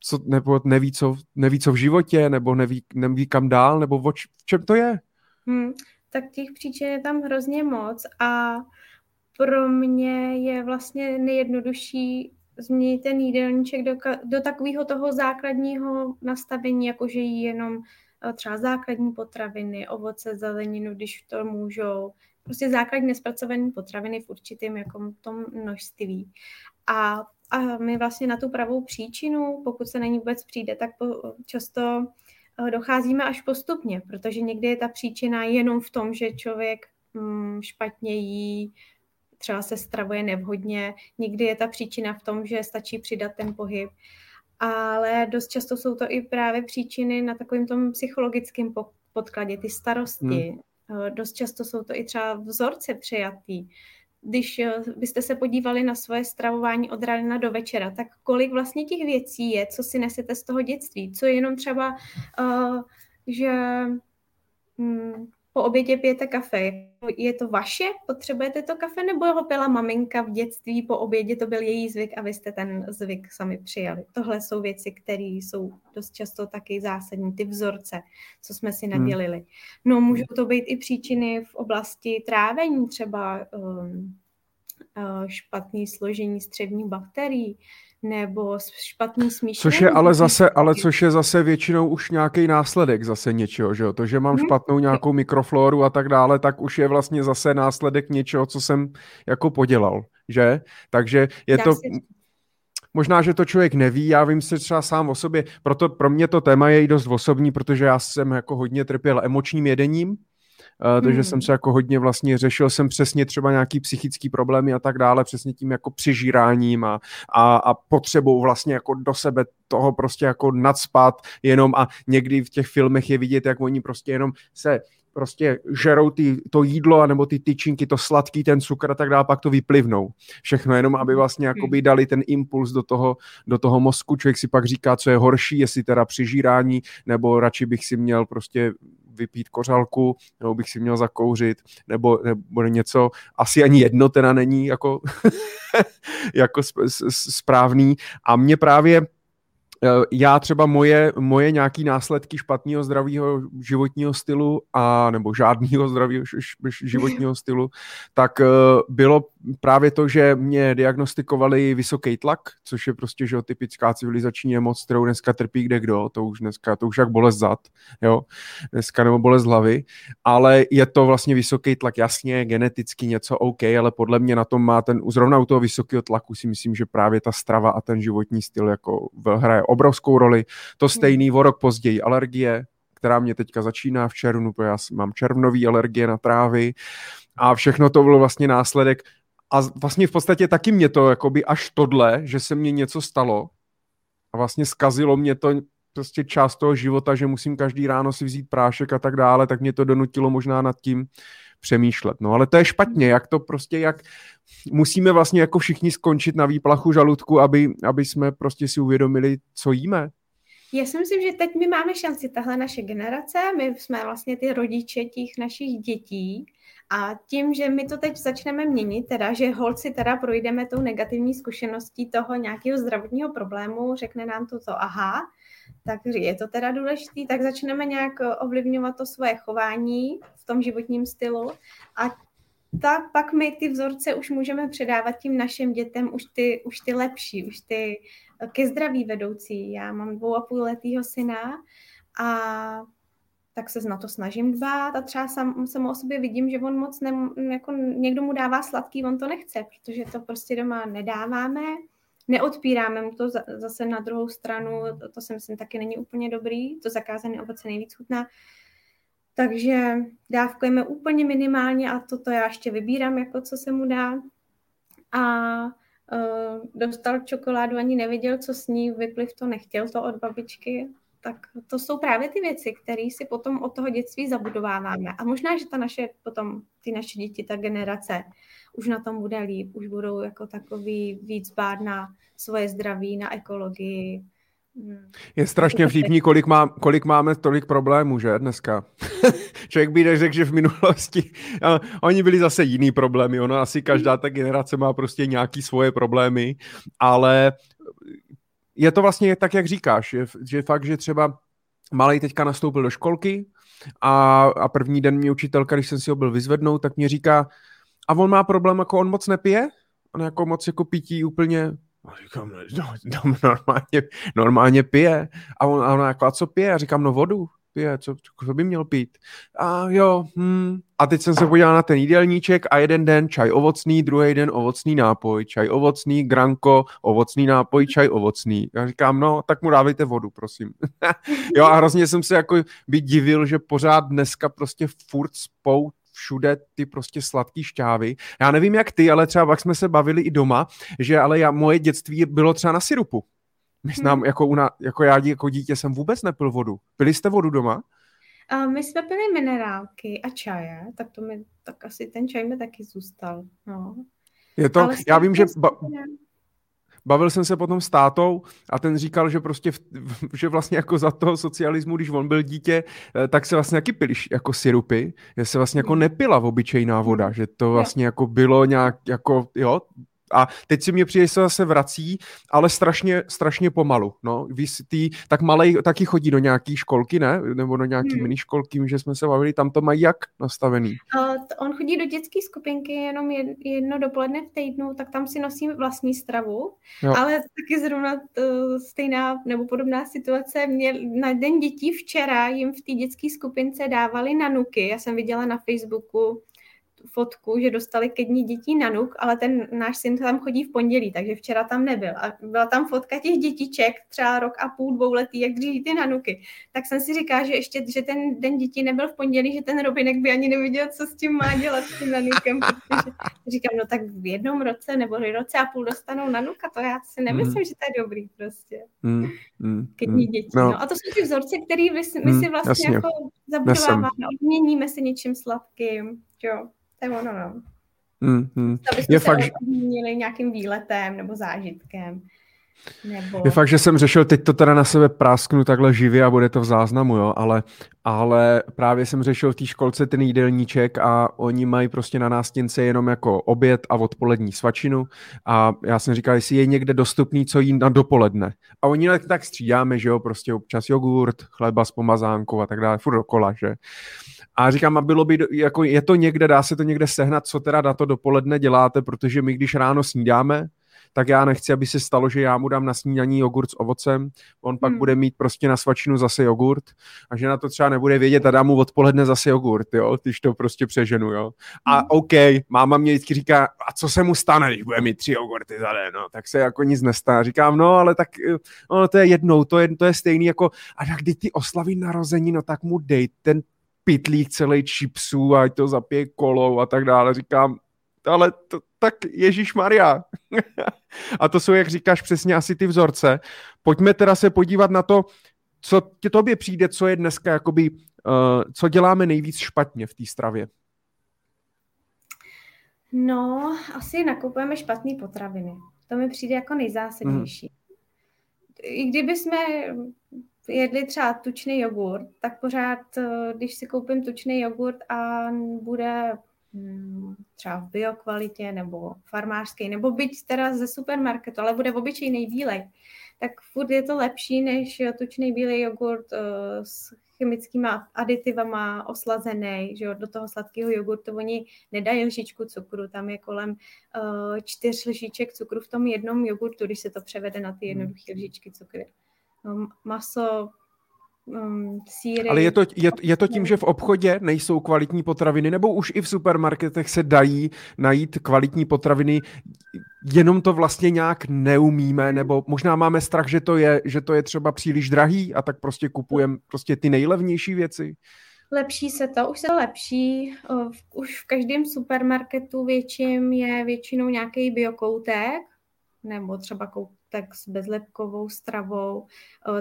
co, nebo neví, co, neví, co v životě, nebo neví, neví kam dál, nebo v, v čem to je? Hmm, tak těch příčin je tam hrozně moc a pro mě je vlastně nejjednodušší změnit ten jídelníček do, do takového toho základního nastavení, jakože jí jenom třeba základní potraviny, ovoce, zeleninu, když to můžou, prostě základní nespracované potraviny v určitém jako tom množství. A, a my vlastně na tu pravou příčinu, pokud se na ní vůbec přijde, tak po, často eh, docházíme až postupně, protože někdy je ta příčina jenom v tom, že člověk mm, špatně jí, třeba se stravuje nevhodně, někdy je ta příčina v tom, že stačí přidat ten pohyb ale dost často jsou to i právě příčiny na takovém tom psychologickém podkladě, ty starosti. Hmm. Dost často jsou to i třeba vzorce přijatý. Když eh, byste se podívali na svoje stravování od rána do večera, tak kolik vlastně těch věcí je, co si nesete z toho dětství, co je jenom třeba, uh, že hm, po obědě pijete kafe. Je to vaše? Potřebujete to kafe? Nebo ho pila maminka v dětství, po obědě to byl její zvyk a vy jste ten zvyk sami přijali? Tohle jsou věci, které jsou dost často taky zásadní, ty vzorce, co jsme si hmm. nadělili. No, můžou to být i příčiny v oblasti trávení, třeba um, uh, špatný složení střevních bakterií, nebo špatný smíšení. Což je ale zase, ale což je zase většinou už nějaký následek zase něčeho, že jo? To, že mám hmm. špatnou nějakou mikrofloru a tak dále, tak už je vlastně zase následek něčeho, co jsem jako podělal, že? Takže je Já to... Si... Možná, že to člověk neví, já vím si třeba sám o sobě, proto pro mě to téma je i dost osobní, protože já jsem jako hodně trpěl emočním jedením, Uh, takže hmm. jsem se jako hodně vlastně řešil jsem přesně třeba nějaký psychický problémy a tak dále, přesně tím jako přižíráním a, a, a potřebou vlastně jako do sebe toho prostě jako nadspat jenom a někdy v těch filmech je vidět, jak oni prostě jenom se prostě žerou ty, to jídlo nebo ty tyčinky, to sladký, ten cukr a tak dále, pak to vyplivnou. Všechno jenom, aby vlastně jakoby dali ten impuls do toho, do toho mozku. Člověk si pak říká, co je horší, jestli teda přižírání, nebo radši bych si měl prostě vypít kořalku, nebo bych si měl zakouřit, nebo, nebo něco, asi ani jedno teda není jako, jako správný. A mě právě já třeba moje, moje nějaký následky špatného zdravého životního stylu a nebo žádného zdravého životního stylu, tak eh, bylo právě to, že mě diagnostikovali vysoký tlak, což je prostě že typická civilizační nemoc, kterou dneska trpí kde kdo, to už dneska, to už jak bolest zad, jo, dneska nebo bolest hlavy, ale je to vlastně vysoký tlak, jasně, geneticky něco OK, ale podle mě na tom má ten, zrovna u toho vysokého tlaku si myslím, že právě ta strava a ten životní styl jako hraje obrovskou roli. To stejný o rok později alergie, která mě teďka začíná v červnu, protože já mám červnový alergie na trávy. A všechno to bylo vlastně následek. A vlastně v podstatě taky mě to jakoby až tohle, že se mně něco stalo. A vlastně skazilo mě to prostě část toho života, že musím každý ráno si vzít prášek a tak dále, tak mě to donutilo možná nad tím přemýšlet. No ale to je špatně, jak to prostě, jak musíme vlastně jako všichni skončit na výplachu žaludku, aby, aby jsme prostě si uvědomili, co jíme. Já si myslím, že teď my máme šanci, tahle naše generace, my jsme vlastně ty rodiče těch našich dětí a tím, že my to teď začneme měnit, teda, že holci teda projdeme tou negativní zkušeností toho nějakého zdravotního problému, řekne nám to to, aha, tak je to teda důležité, tak začneme nějak ovlivňovat to svoje chování v tom životním stylu a tak pak my ty vzorce už můžeme předávat tím našim dětem, už ty, už ty lepší, už ty ke zdraví vedoucí. Já mám dvou a půl letýho syna a tak se na to snažím dbát a třeba sam, sam o sobě vidím, že on moc ne, jako někdo mu dává sladký, on to nechce, protože to prostě doma nedáváme, neodpíráme mu to zase na druhou stranu, to, to si myslím taky není úplně dobrý, to zakázané ovoce nejvíc chutná, takže dávkujeme úplně minimálně a toto já ještě vybírám, jako co se mu dá. A uh, dostal čokoládu, ani nevěděl, co s ní, vypliv to nechtěl to od babičky. Tak to jsou právě ty věci, které si potom od toho dětství zabudováváme. A možná, že ta naše, potom ty naše děti, ta generace, už na tom bude líp, už budou jako takový víc bát na svoje zdraví, na ekologii, je strašně vtipný, kolik, má, kolik máme tolik problémů, že dneska. Člověk by řekl, že v minulosti oni byli zase jiný problémy. Ono asi každá ta generace má prostě nějaký svoje problémy, ale je to vlastně tak, jak říkáš, je, že fakt, že třeba malý teďka nastoupil do školky a, a první den mě učitelka, když jsem si ho byl vyzvednout, tak mě říká, a on má problém, jako on moc nepije? On jako moc jako pití úplně a říkám, no, no, normálně, normálně pije. A on, a ona jako, a co pije? A říkám, no vodu pije, co, co by měl pít? A jo, hm. A teď jsem se podíval na ten jídelníček a jeden den čaj ovocný, druhý den ovocný nápoj, čaj ovocný, granko, ovocný nápoj, čaj ovocný. Já říkám, no, tak mu dávejte vodu, prosím. jo, a hrozně jsem se jako by divil, že pořád dneska prostě furt spou všude ty prostě sladký šťávy. Já nevím jak ty, ale třeba pak jsme se bavili i doma, že ale já, moje dětství bylo třeba na sirupu. My jsme, hmm. jako, una, jako já jako dítě jsem vůbec nepil vodu. Pili jste vodu doma? A my jsme pili minerálky a čaje, tak to mi, tak asi ten čaj mi taky zůstal. No. Je to, ale já vím, že ba, bavil jsem se potom s tátou a ten říkal, že prostě, v, že vlastně jako za toho socialismu, když on byl dítě, eh, tak se vlastně taky pili jako sirupy, že se vlastně jako hmm. nepila v obyčejná voda, hmm. že to vlastně jako bylo nějak jako, jo, a teď si mě přijde, se zase vrací, ale strašně, strašně pomalu. No. Tý, tak malej taky chodí do nějaký školky, ne? Nebo do nějaký hmm. miniškolky, že jsme se bavili, tam to mají jak nastavený? Uh, on chodí do dětské skupinky jenom jedno dopoledne v týdnu, tak tam si nosím vlastní stravu, jo. ale taky zrovna uh, stejná nebo podobná situace. Mě na den dětí včera jim v té dětské skupince dávali nanuky. Já jsem viděla na Facebooku, fotku, že dostali ke dní dětí nanuk, ale ten náš syn tam chodí v pondělí, takže včera tam nebyl. A byla tam fotka těch dětiček, třeba rok a půl, dvouletý, jak dříví ty nanuky. Tak jsem si říkala, že ještě, že ten den dětí nebyl v pondělí, že ten Robinek by ani nevěděl, co s tím má dělat s tím nanukem. Říkám, no tak v jednom roce nebo roce a půl dostanou nanuka, to já si nemyslím, mm. že to je dobrý prostě. Mm. Mm. Ke dní dětí. No. no. A to jsou ty vzorce, které my, my si vlastně Jasně. jako zabudováváme, odměníme se něčím sladkým. Jo to je ono, no. Mm, mm. je se fakt, měli nějakým výletem nebo zážitkem. Nebo... Je fakt, že jsem řešil, teď to teda na sebe prásknu takhle živě a bude to v záznamu, jo, ale, ale právě jsem řešil v té školce ten jídelníček a oni mají prostě na nástěnce jenom jako oběd a odpolední svačinu a já jsem říkal, jestli je někde dostupný, co jít na dopoledne. A oni tak střídáme, že jo, prostě občas jogurt, chleba s pomazánkou a tak dále, furt dokola, že. A říkám, a bylo by, jako je to někde, dá se to někde sehnat, co teda na to dopoledne děláte, protože my když ráno snídáme, tak já nechci, aby se stalo, že já mu dám na snídaní jogurt s ovocem, on pak hmm. bude mít prostě na svačinu zase jogurt a že na to třeba nebude vědět a dám mu odpoledne zase jogurt, jo, když to prostě přeženu, jo. A hmm. OK, máma mě vždycky říká, a co se mu stane, když bude mít tři jogurty za den, no, tak se jako nic nestane. Říkám, no, ale tak no, to je jednou, to je, to je stejný jako, a tak kdy ty oslavy narození, no tak mu dej ten pitlík celý čipsů, ať to zapije kolou a tak dále. Říkám, ale to, tak Ježíš Maria. a to jsou, jak říkáš, přesně asi ty vzorce. Pojďme teda se podívat na to, co tě tobě přijde, co je dneska jakoby, uh, co děláme nejvíc špatně v té stravě. No, asi nakupujeme špatné potraviny. To mi přijde jako nejzásadnější. Hmm. I kdyby jsme jedli třeba tučný jogurt, tak pořád, eh, když si koupím tučný jogurt a bude hm, třeba v biokvalitě nebo farmářský, nebo byť teda ze supermarketu, ale bude v obyčejný bílej, tak furt je to lepší než tučný bílej jogurt uh, s chemickými aditivama oslazený, že jo, do toho sladkého jogurtu oni nedají lžičku cukru, tam je kolem uh, čtyř lžiček cukru v tom jednom jogurtu, když se to převede na ty hmm. jednoduché lžičky cukru. Um, maso, um, síry. Ale je to, je, je to tím, že v obchodě nejsou kvalitní potraviny, nebo už i v supermarketech se dají najít kvalitní potraviny, jenom to vlastně nějak neumíme, nebo možná máme strach, že to je, že to je třeba příliš drahý a tak prostě kupujeme prostě ty nejlevnější věci? Lepší se to, už se to lepší. Už v každém supermarketu větším je většinou nějaký biokoutek, nebo třeba koutek s bezlepkovou stravou.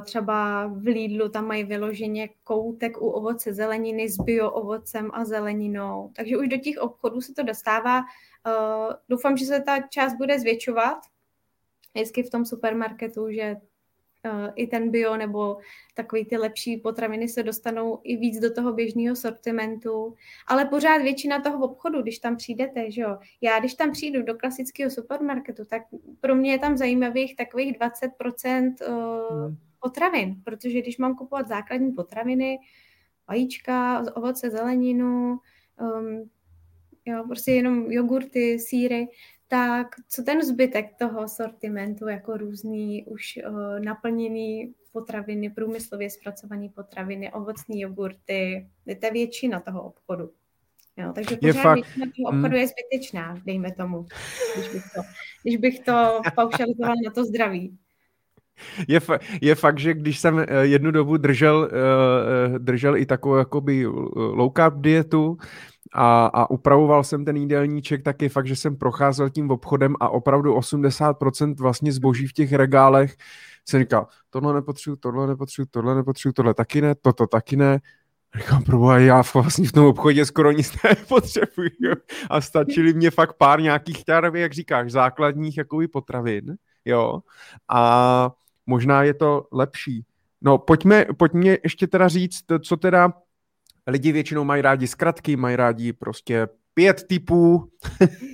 Třeba v Lidlu tam mají vyloženě koutek u ovoce zeleniny s bioovocem a zeleninou. Takže už do těch obchodů se to dostává. Doufám, že se ta část bude zvětšovat. Vždycky v tom supermarketu, že Eh, i ten bio nebo takový ty lepší potraviny se dostanou i víc do toho běžného sortimentu, ale pořád většina toho obchodu, když tam přijdete, že jo, já když tam přijdu do klasického supermarketu, tak pro mě je tam zajímavých takových 20% uh, eh, hmm. potravin, protože když mám kupovat základní potraviny, vajíčka, ovoce, zeleninu, um, jo, prostě jenom jogurty, síry, tak co ten zbytek toho sortimentu, jako různý už uh, naplněný potraviny, průmyslově zpracované potraviny, ovocní jogurty, to je většina toho obchodu. Jo, takže pořád je fakt... většina toho obchodu hmm. je zbytečná, dejme tomu, když bych to, když bych to paušalizoval na to zdraví. Je, fa- je fakt, že když jsem eh, jednu dobu držel, uh, držel i takovou jakoby low carb dietu, a, a upravoval jsem ten jídelníček, tak je fakt, že jsem procházel tím obchodem a opravdu 80% vlastně zboží v těch regálech jsem říkal, tohle nepotřebuji, tohle nepotřebuji, tohle nepotřebuji, tohle taky ne, toto taky ne. Říkám, proboha, já vlastně v tom obchodě skoro nic nepotřebuji. A stačili mě fakt pár nějakých, jak říkáš, základních jakoby potravin, jo. A možná je to lepší. No, pojďme, pojďme ještě teda říct, co teda lidi většinou mají rádi zkratky, mají rádi prostě pět typů,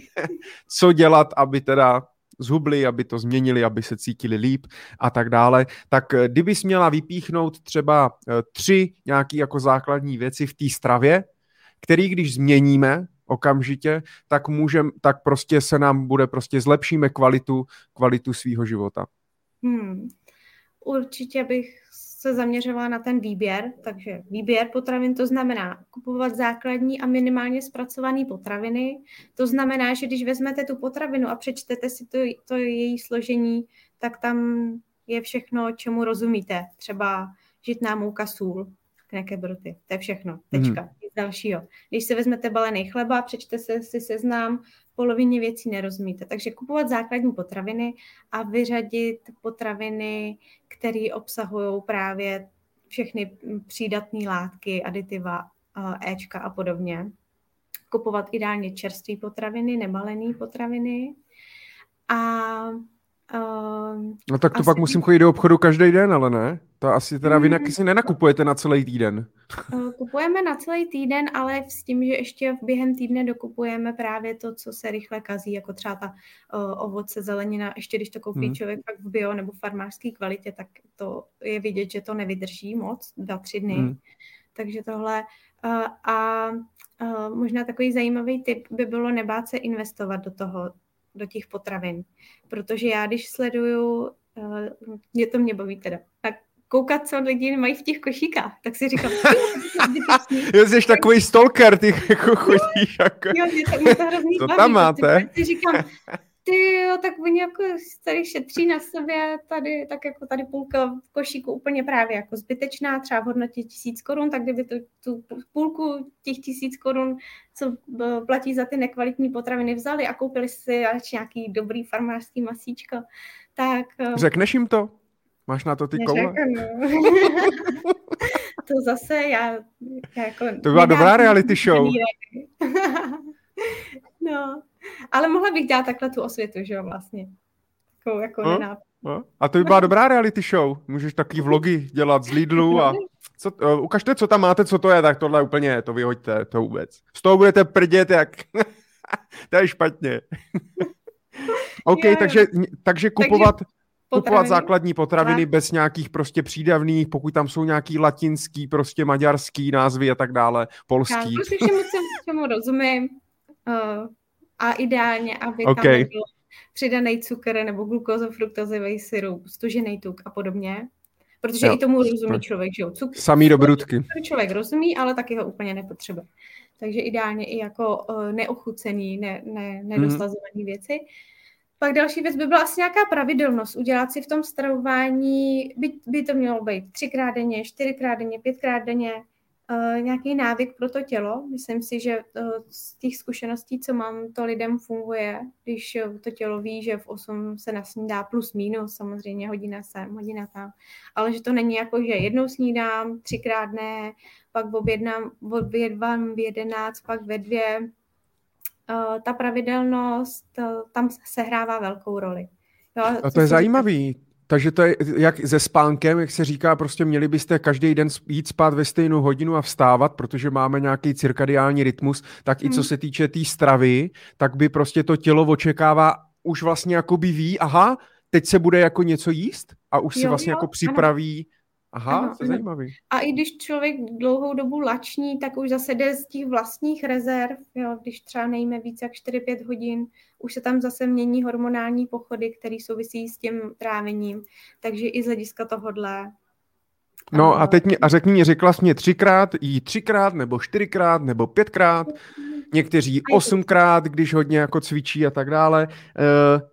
co dělat, aby teda zhubli, aby to změnili, aby se cítili líp a tak dále. Tak eh, kdybys měla vypíchnout třeba eh, tři nějaké jako základní věci v té stravě, který když změníme okamžitě, tak můžem, tak prostě se nám bude prostě zlepšíme kvalitu, kvalitu svého života. Hmm. Určitě bych se zaměřovala na ten výběr, takže výběr potravin to znamená kupovat základní a minimálně zpracované potraviny. To znamená, že když vezmete tu potravinu a přečtete si to, to její složení, tak tam je všechno, čemu rozumíte. Třeba žitná mouka, sůl, knekebroty, to je všechno, tečka, mm. nic dalšího. Když si vezmete balený chleba, přečte si seznám, polovině věcí nerozumíte. Takže kupovat základní potraviny a vyřadit potraviny, které obsahují právě všechny přídatné látky, aditiva, Ečka a podobně. Kupovat ideálně čerstvé potraviny, nebalené potraviny. A Uh, no tak to asi... pak musím chodit do obchodu každý den, ale ne? To asi teda vy mm. si nenakupujete na celý týden. Uh, kupujeme na celý týden, ale s tím, že ještě během týdne dokupujeme právě to, co se rychle kazí, jako třeba ta uh, ovoce, zelenina. Ještě když to koupí mm. člověk pak v bio nebo farmářské kvalitě, tak to je vidět, že to nevydrží moc, dva, tři dny. Mm. Takže tohle uh, a uh, možná takový zajímavý tip by bylo nebát se investovat do toho do těch potravin. Protože já, když sleduju, mě to mě baví teda, tak koukat, co lidi mají v těch košíkách. Tak si říkám, jo, jsi takový stalker, ty jako chodíš. Jako... Jo, mě to, mě to hrozný Co tam máte? Si říkám, ty jo, tak oni jako tady šetří na sobě, tady, tak jako tady půlka v košíku úplně právě jako zbytečná, třeba v hodnotě tisíc korun, tak kdyby tu, tu půlku těch tisíc korun, co e, platí za ty nekvalitní potraviny, vzali a koupili si nějaký dobrý farmářský masíčko, tak... E, Řekneš jim to? Máš na to ty koule? to zase já, já jako... To byla dobrá reality show. no, ale mohla bych dělat takhle tu osvětu, že jo, vlastně. Takovou jako no, no. A to by byla dobrá reality show. Můžeš takový vlogy dělat z Lidlu a co, uh, ukažte, co tam máte, co to je, tak tohle úplně, to vyhoďte, to vůbec. Z toho budete prdět jak... to je špatně. OK, jo, jo. takže, takže kupovat... Takže kupovat základní potraviny tak. bez nějakých prostě přídavných, pokud tam jsou nějaký latinský, prostě maďarský názvy a tak dále, polský. Já prostě všemu, čemu rozumím uh, a ideálně, aby okay. tam nebyl přidaný cukr nebo glukózofruktozový syrup, stužený tuk a podobně. Protože jo. i tomu rozumí člověk, že jo. Cukr, Samý dobrutky. Člověk rozumí, ale taky ho úplně nepotřebuje. Takže ideálně i jako uh, neochucený, ne, ne, nedoslazovaný mm. věci. Pak další věc by byla asi nějaká pravidelnost. Udělat si v tom stravování, by, by to mělo být třikrát denně, čtyřikrát denně, pětkrát denně, uh, nějaký návyk pro to tělo. Myslím si, že uh, z těch zkušeností, co mám, to lidem funguje, když to tělo ví, že v 8 se nasnídá plus minus, samozřejmě hodina sem, hodina tam, ale že to není jako, že jednou snídám, třikrát ne, pak objednám, obědvám v jedenáct, pak ve dvě, uh, ta pravidelnost tam sehrává velkou roli. Jo, a to je zajímavý. Takže to je jak se spánkem, jak se říká, prostě měli byste každý den jít spát ve stejnou hodinu a vstávat, protože máme nějaký cirkadiální rytmus, tak hmm. i co hmm. se týče té tý stravy, tak by prostě to tělo očekává, už vlastně jakoby ví, aha, teď se bude jako něco jíst a už jo, si vlastně jo, jako připraví ano Aha, ano, to je zajímavý. A i když člověk dlouhou dobu lační, tak už zase jde z těch vlastních rezerv, jo, když třeba nejíme více jak 4-5 hodin, už se tam zase mění hormonální pochody, které souvisí s tím trávením. Takže i z hlediska tohohle No a teď mi, a řekni mi, řekla jsi mě třikrát, jí třikrát, nebo čtyřikrát, nebo pětkrát, někteří osmkrát, když hodně jako cvičí a tak dále. Uh,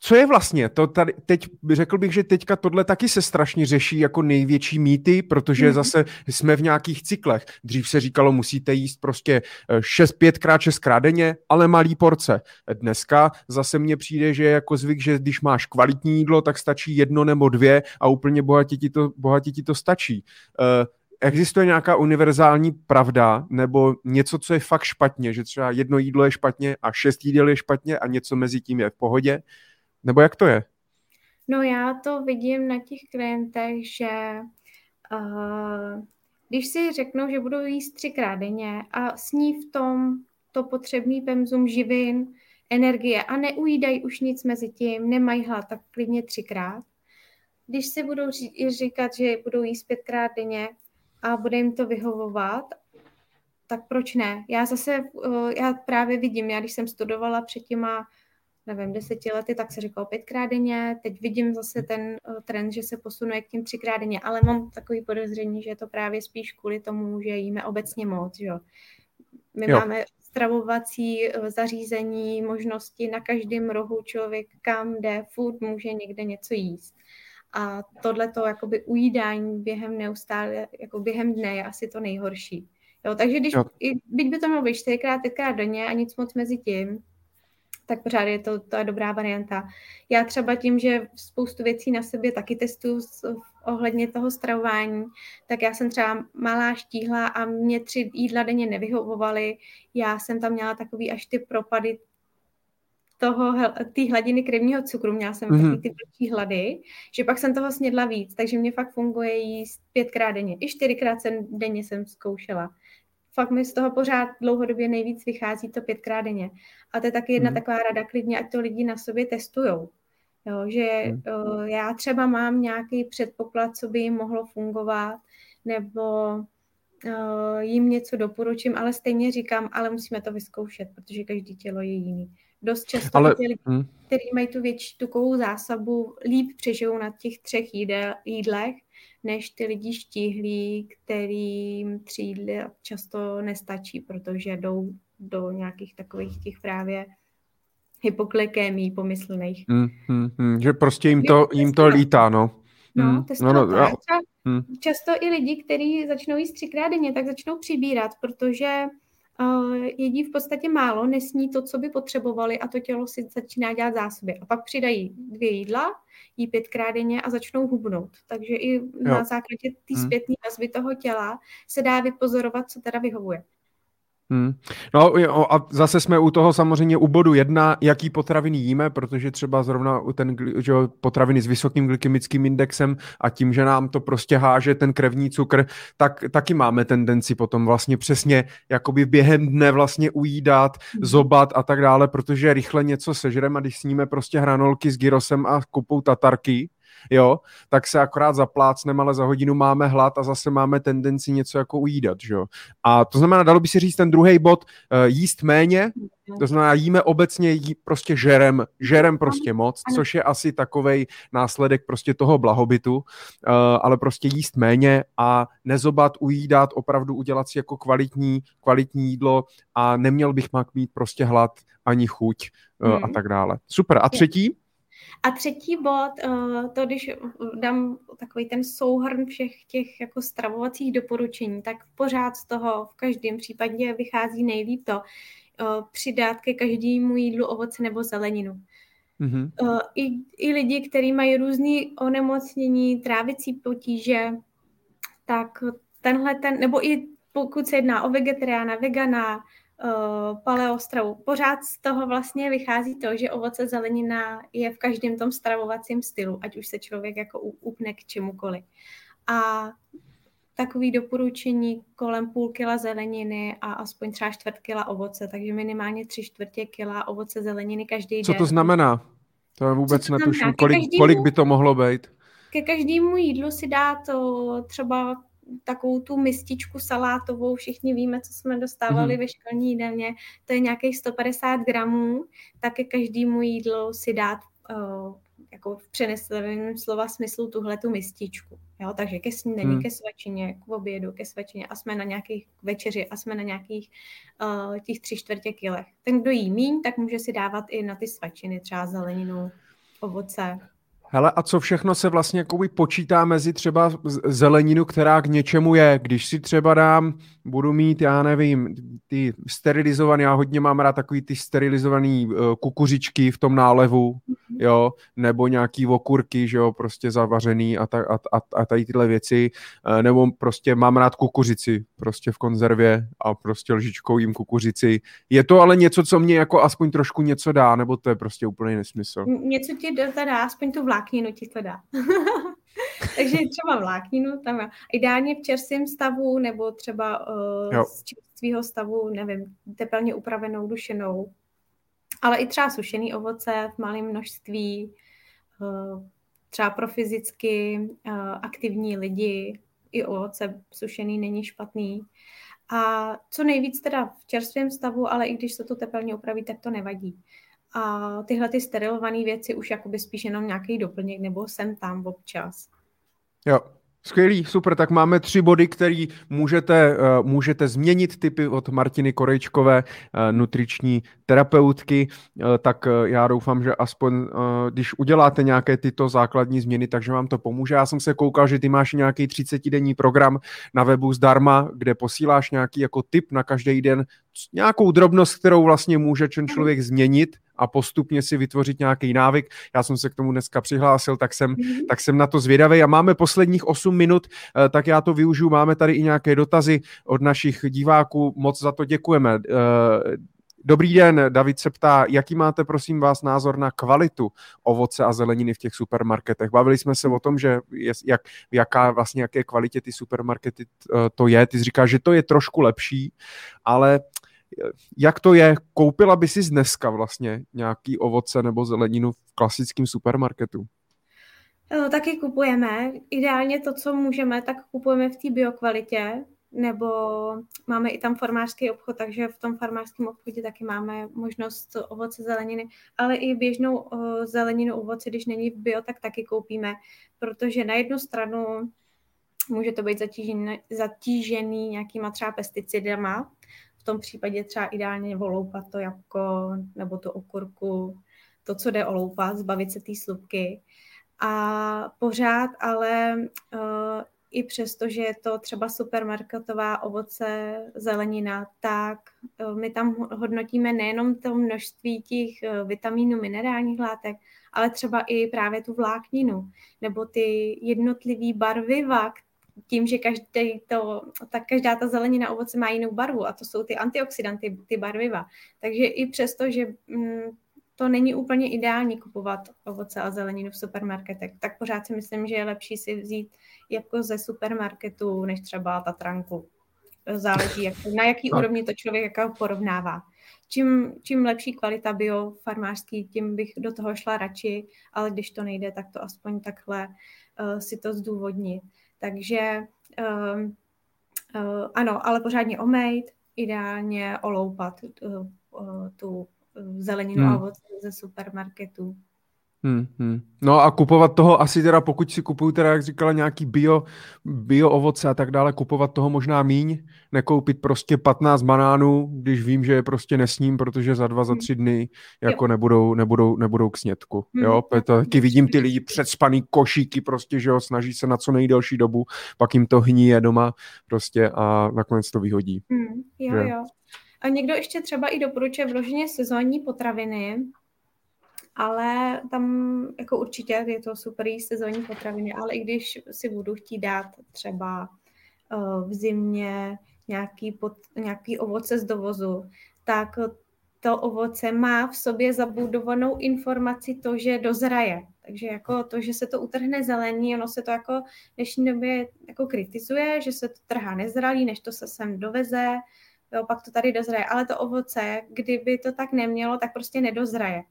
co je vlastně? To tady, teď řekl bych, že teďka tohle taky se strašně řeší jako největší mýty, protože mm-hmm. zase jsme v nějakých cyklech. Dřív se říkalo, musíte jíst prostě 6, 5 krát, 6 krát denně, ale malý porce. Dneska zase mně přijde, že je jako zvyk, že když máš kvalitní jídlo, tak stačí jedno nebo dvě a úplně bohatě ti to, bohatě ti to stačí. Uh, existuje nějaká univerzální pravda nebo něco, co je fakt špatně, že třeba jedno jídlo je špatně a šest jídel je špatně a něco mezi tím je v pohodě? Nebo jak to je? No já to vidím na těch klientech, že uh, když si řeknou, že budou jíst třikrát denně a sní v tom to potřebný pemzum živin, energie a neujídají už nic mezi tím, nemají hlad, tak klidně třikrát. Když si budou říkat, že budou jíst pětkrát denně a bude jim to vyhovovat, tak proč ne? Já zase, já právě vidím, já když jsem studovala před těma nevím, deseti lety, tak se říkalo pětkrát denně. Teď vidím zase ten uh, trend, že se posunuje k těm třikrát denně, ale mám takový podezření, že je to právě spíš kvůli tomu, že jíme obecně moc. Že? My jo. máme stravovací uh, zařízení, možnosti na každém rohu člověk kam jde, furt může někde něco jíst. A tohle to jakoby ujídání během neustále, jako během dne je asi to nejhorší. Jo, takže když, i, byť by to mělo být čtyřikrát, pětkrát denně a nic moc mezi tím, tak pořád je to ta dobrá varianta. Já třeba tím, že spoustu věcí na sobě taky testuju ohledně toho stravování, tak já jsem třeba malá štíhla a mě tři jídla denně nevyhovovaly. Já jsem tam měla takový až ty propady toho, té hladiny krevního cukru, měla jsem mm-hmm. takový ty velký hlady, že pak jsem toho snědla víc, takže mě fakt funguje jíst pětkrát denně. I čtyřikrát jsem denně jsem zkoušela fakt mi z toho pořád dlouhodobě nejvíc vychází to pětkrát denně. A to je taky jedna hmm. taková rada klidně, ať to lidi na sobě testujou. Jo, že hmm. uh, já třeba mám nějaký předpoklad, co by jim mohlo fungovat, nebo uh, jim něco doporučím, ale stejně říkám, ale musíme to vyzkoušet, protože každý tělo je jiný. dost často Ale... ty lidi, hmm. kteří mají tu větší tukovou zásobu, líp přežijou na těch třech jídel, jídlech, než ty lidi štíhlí, kterým tři jídly často nestačí, protože jdou do nějakých takových těch právě hypoklekémí pomyslných. Hmm, hmm, hmm, že prostě jim to, jim to lítá, no. No, hmm, to no, no, no. Často i lidi, kteří začnou jíst třikrát denně, tak začnou přibírat, protože jedí v podstatě málo, nesní to, co by potřebovali a to tělo si začíná dělat zásoby. A pak přidají dvě jídla, jí pětkrát denně a začnou hubnout. Takže i jo. na základě té hmm. zpětné vazby toho těla se dá vypozorovat, co teda vyhovuje. Hmm. No a zase jsme u toho samozřejmě u bodu jedna, jaký potraviny jíme, protože třeba zrovna u ten že potraviny s vysokým glykemickým indexem a tím, že nám to prostě háže ten krevní cukr, tak taky máme tendenci potom vlastně přesně jakoby během dne vlastně ujídat, hmm. zobat a tak dále, protože rychle něco sežreme a když sníme prostě hranolky s gyrosem a kupou tatarky, jo, tak se akorát zaplácneme, ale za hodinu máme hlad a zase máme tendenci něco jako ujídat, jo. A to znamená, dalo by si říct ten druhý bod, uh, jíst méně, to znamená, jíme obecně jí prostě žerem, žerem prostě moc, což je asi takovej následek prostě toho blahobytu, uh, ale prostě jíst méně a nezobat, ujídat, opravdu udělat si jako kvalitní, kvalitní jídlo a neměl bych mít prostě hlad ani chuť uh, hmm. a tak dále. Super. A třetí? A třetí bod, eh, to když dám takový ten souhrn všech těch jako stravovacích doporučení, tak pořád z toho v každém případě vychází nejlíp to eh, přidat ke každému jídlu ovoce nebo zeleninu. Mm-hmm. I, I lidi, kteří mají různé onemocnění, trávicí potíže, tak tenhle ten, nebo i pokud se jedná o vegetariána, vegana, uh, paleostravu. Pořád z toho vlastně vychází to, že ovoce zelenina je v každém tom stravovacím stylu, ať už se člověk jako upne k čemukoliv. A takový doporučení kolem půl kila zeleniny a aspoň třeba čtvrt kila ovoce, takže minimálně tři čtvrtě kila ovoce zeleniny každý den. Co to znamená? To vůbec netuším, kolik, každému, kolik by to mohlo být. Ke každému jídlu si dá to třeba takovou tu mističku salátovou, všichni víme, co jsme dostávali mm-hmm. ve školní jídelně, to je nějakých 150 gramů, tak ke každému jídlu si dát uh, jako v přeneseném slova smyslu tuhle tu mističku. Jo, takže ke snídani, hmm. ke svačině, k obědu, ke svačině a jsme na nějakých večeři a jsme na nějakých uh, těch tři čtvrtě kilech. Ten, kdo jí míň, tak může si dávat i na ty svačiny, třeba zeleninu, ovoce, Hele, a co všechno se vlastně jakoby počítá mezi třeba zeleninu, která k něčemu je? Když si třeba dám, budu mít, já nevím, ty sterilizované, já hodně mám rád takový ty sterilizované uh, kukuřičky v tom nálevu, mm-hmm. jo, nebo nějaký okurky, že jo, prostě zavařený a, ta, a, a, a tady tyhle věci, uh, nebo prostě mám rád kukuřici, prostě v konzervě a prostě lžičkou jim kukuřici. Je to ale něco, co mě jako aspoň trošku něco dá, nebo to je prostě úplný nesmysl? Něco ti dá, aspoň tu vlákninu ti to dá. Takže třeba vlákninu tam. Ideálně v čerstvém stavu nebo třeba uh, z čerstvého stavu, nevím, tepelně upravenou, dušenou. Ale i třeba sušený ovoce v malém množství, uh, třeba pro fyzicky uh, aktivní lidi, i ovoce sušený není špatný. A co nejvíc teda v čerstvém stavu, ale i když se to tepelně upraví, tak to nevadí. A tyhle ty sterilované věci už jakoby spíš jenom nějaký doplněk nebo sem tam občas. Jo, Skvělý, super, tak máme tři body, které můžete, uh, můžete změnit typy od Martiny Korejčkové, uh, nutriční terapeutky, uh, tak já doufám, že aspoň, když uděláte nějaké tyto základní změny, takže vám to pomůže. Já jsem se koukal, že ty máš nějaký 30-denní program na webu zdarma, kde posíláš nějaký jako tip na každý den, nějakou drobnost, kterou vlastně může člověk změnit a postupně si vytvořit nějaký návyk. Já jsem se k tomu dneska přihlásil, tak jsem, mm-hmm. tak jsem na to zvědavý a máme posledních 8 minut, eh, tak já to využiju. Máme tady i nějaké dotazy od našich diváků. Moc za to děkujeme. Eh, dobrý den, David se ptá, jaký máte, prosím vás, názor na kvalitu ovoce a zeleniny v těch supermarketech? Bavili jsme se o tom, že jak, jaká vlastně, jaké kvalitě ty supermarkety eh, to je. Ty jsi říkáš, že to je trošku lepší, ale jak to je? Koupila by si dneska vlastně nějaký ovoce nebo zeleninu v klasickém supermarketu? taky kupujeme. Ideálně to, co můžeme, tak kupujeme v té biokvalitě, nebo máme i tam farmářský obchod, takže v tom farmářském obchodě taky máme možnost ovoce, zeleniny, ale i běžnou uh, zeleninu, ovoce, když není bio, tak taky koupíme, protože na jednu stranu může to být zatížený, zatížený nějakýma třeba pesticidama, v tom případě třeba ideálně voloupat to jabko nebo tu okurku, to, co jde oloupat, zbavit se té slupky. A pořád ale uh, i přesto, že je to třeba supermarketová ovoce, zelenina, tak uh, my tam hodnotíme nejenom to množství těch uh, vitamínů, minerálních látek, ale třeba i právě tu vlákninu, nebo ty jednotlivé barviva, tím, že každý to, tak každá ta zelenina ovoce má jinou barvu a to jsou ty antioxidanty, ty barviva. Takže i přesto, že mm, to není úplně ideální kupovat ovoce a zeleninu v supermarketech, tak pořád si myslím, že je lepší si vzít jako ze supermarketu, než třeba Tatranku. Záleží, jak, na jaký no. úrovni to člověk jako porovnává. Čím, čím lepší kvalita bio farmářský, tím bych do toho šla radši, ale když to nejde, tak to aspoň takhle uh, si to zdůvodnit. Takže uh, uh, ano, ale pořádně omejt, ideálně oloupat uh, uh, tu zeleninu hmm. a ovoce ze supermarketu. Hmm, hmm. No a kupovat toho asi teda, pokud si kupuju teda, jak říkala, nějaký bio, bio ovoce a tak dále, kupovat toho možná míň, nekoupit prostě 15 banánů, když vím, že je prostě nesním, protože za dva, za hmm. tři dny jako jo. nebudou, nebudou, nebudou k snědku. Hmm. Jo, to taky vidím ty lidi předspaný košíky prostě, že jo, snaží se na co nejdelší dobu, pak jim to hníje doma prostě a nakonec to vyhodí. Hmm. Jo, že? jo. A někdo ještě třeba i doporučuje vloženě sezónní potraviny, ale tam jako určitě je to super sezónní potraviny, ale i když si budu chtít dát třeba uh, v zimě nějaký, pot, nějaký ovoce z dovozu, tak to ovoce má v sobě zabudovanou informaci to, že dozraje. Takže jako to, že se to utrhne zelení, ono se to jako v dnešní době jako kritizuje, že se to trhá nezralý, než to se sem doveze, jo, pak to tady dozraje. Ale to ovoce, kdyby to tak nemělo, tak prostě nedozraje.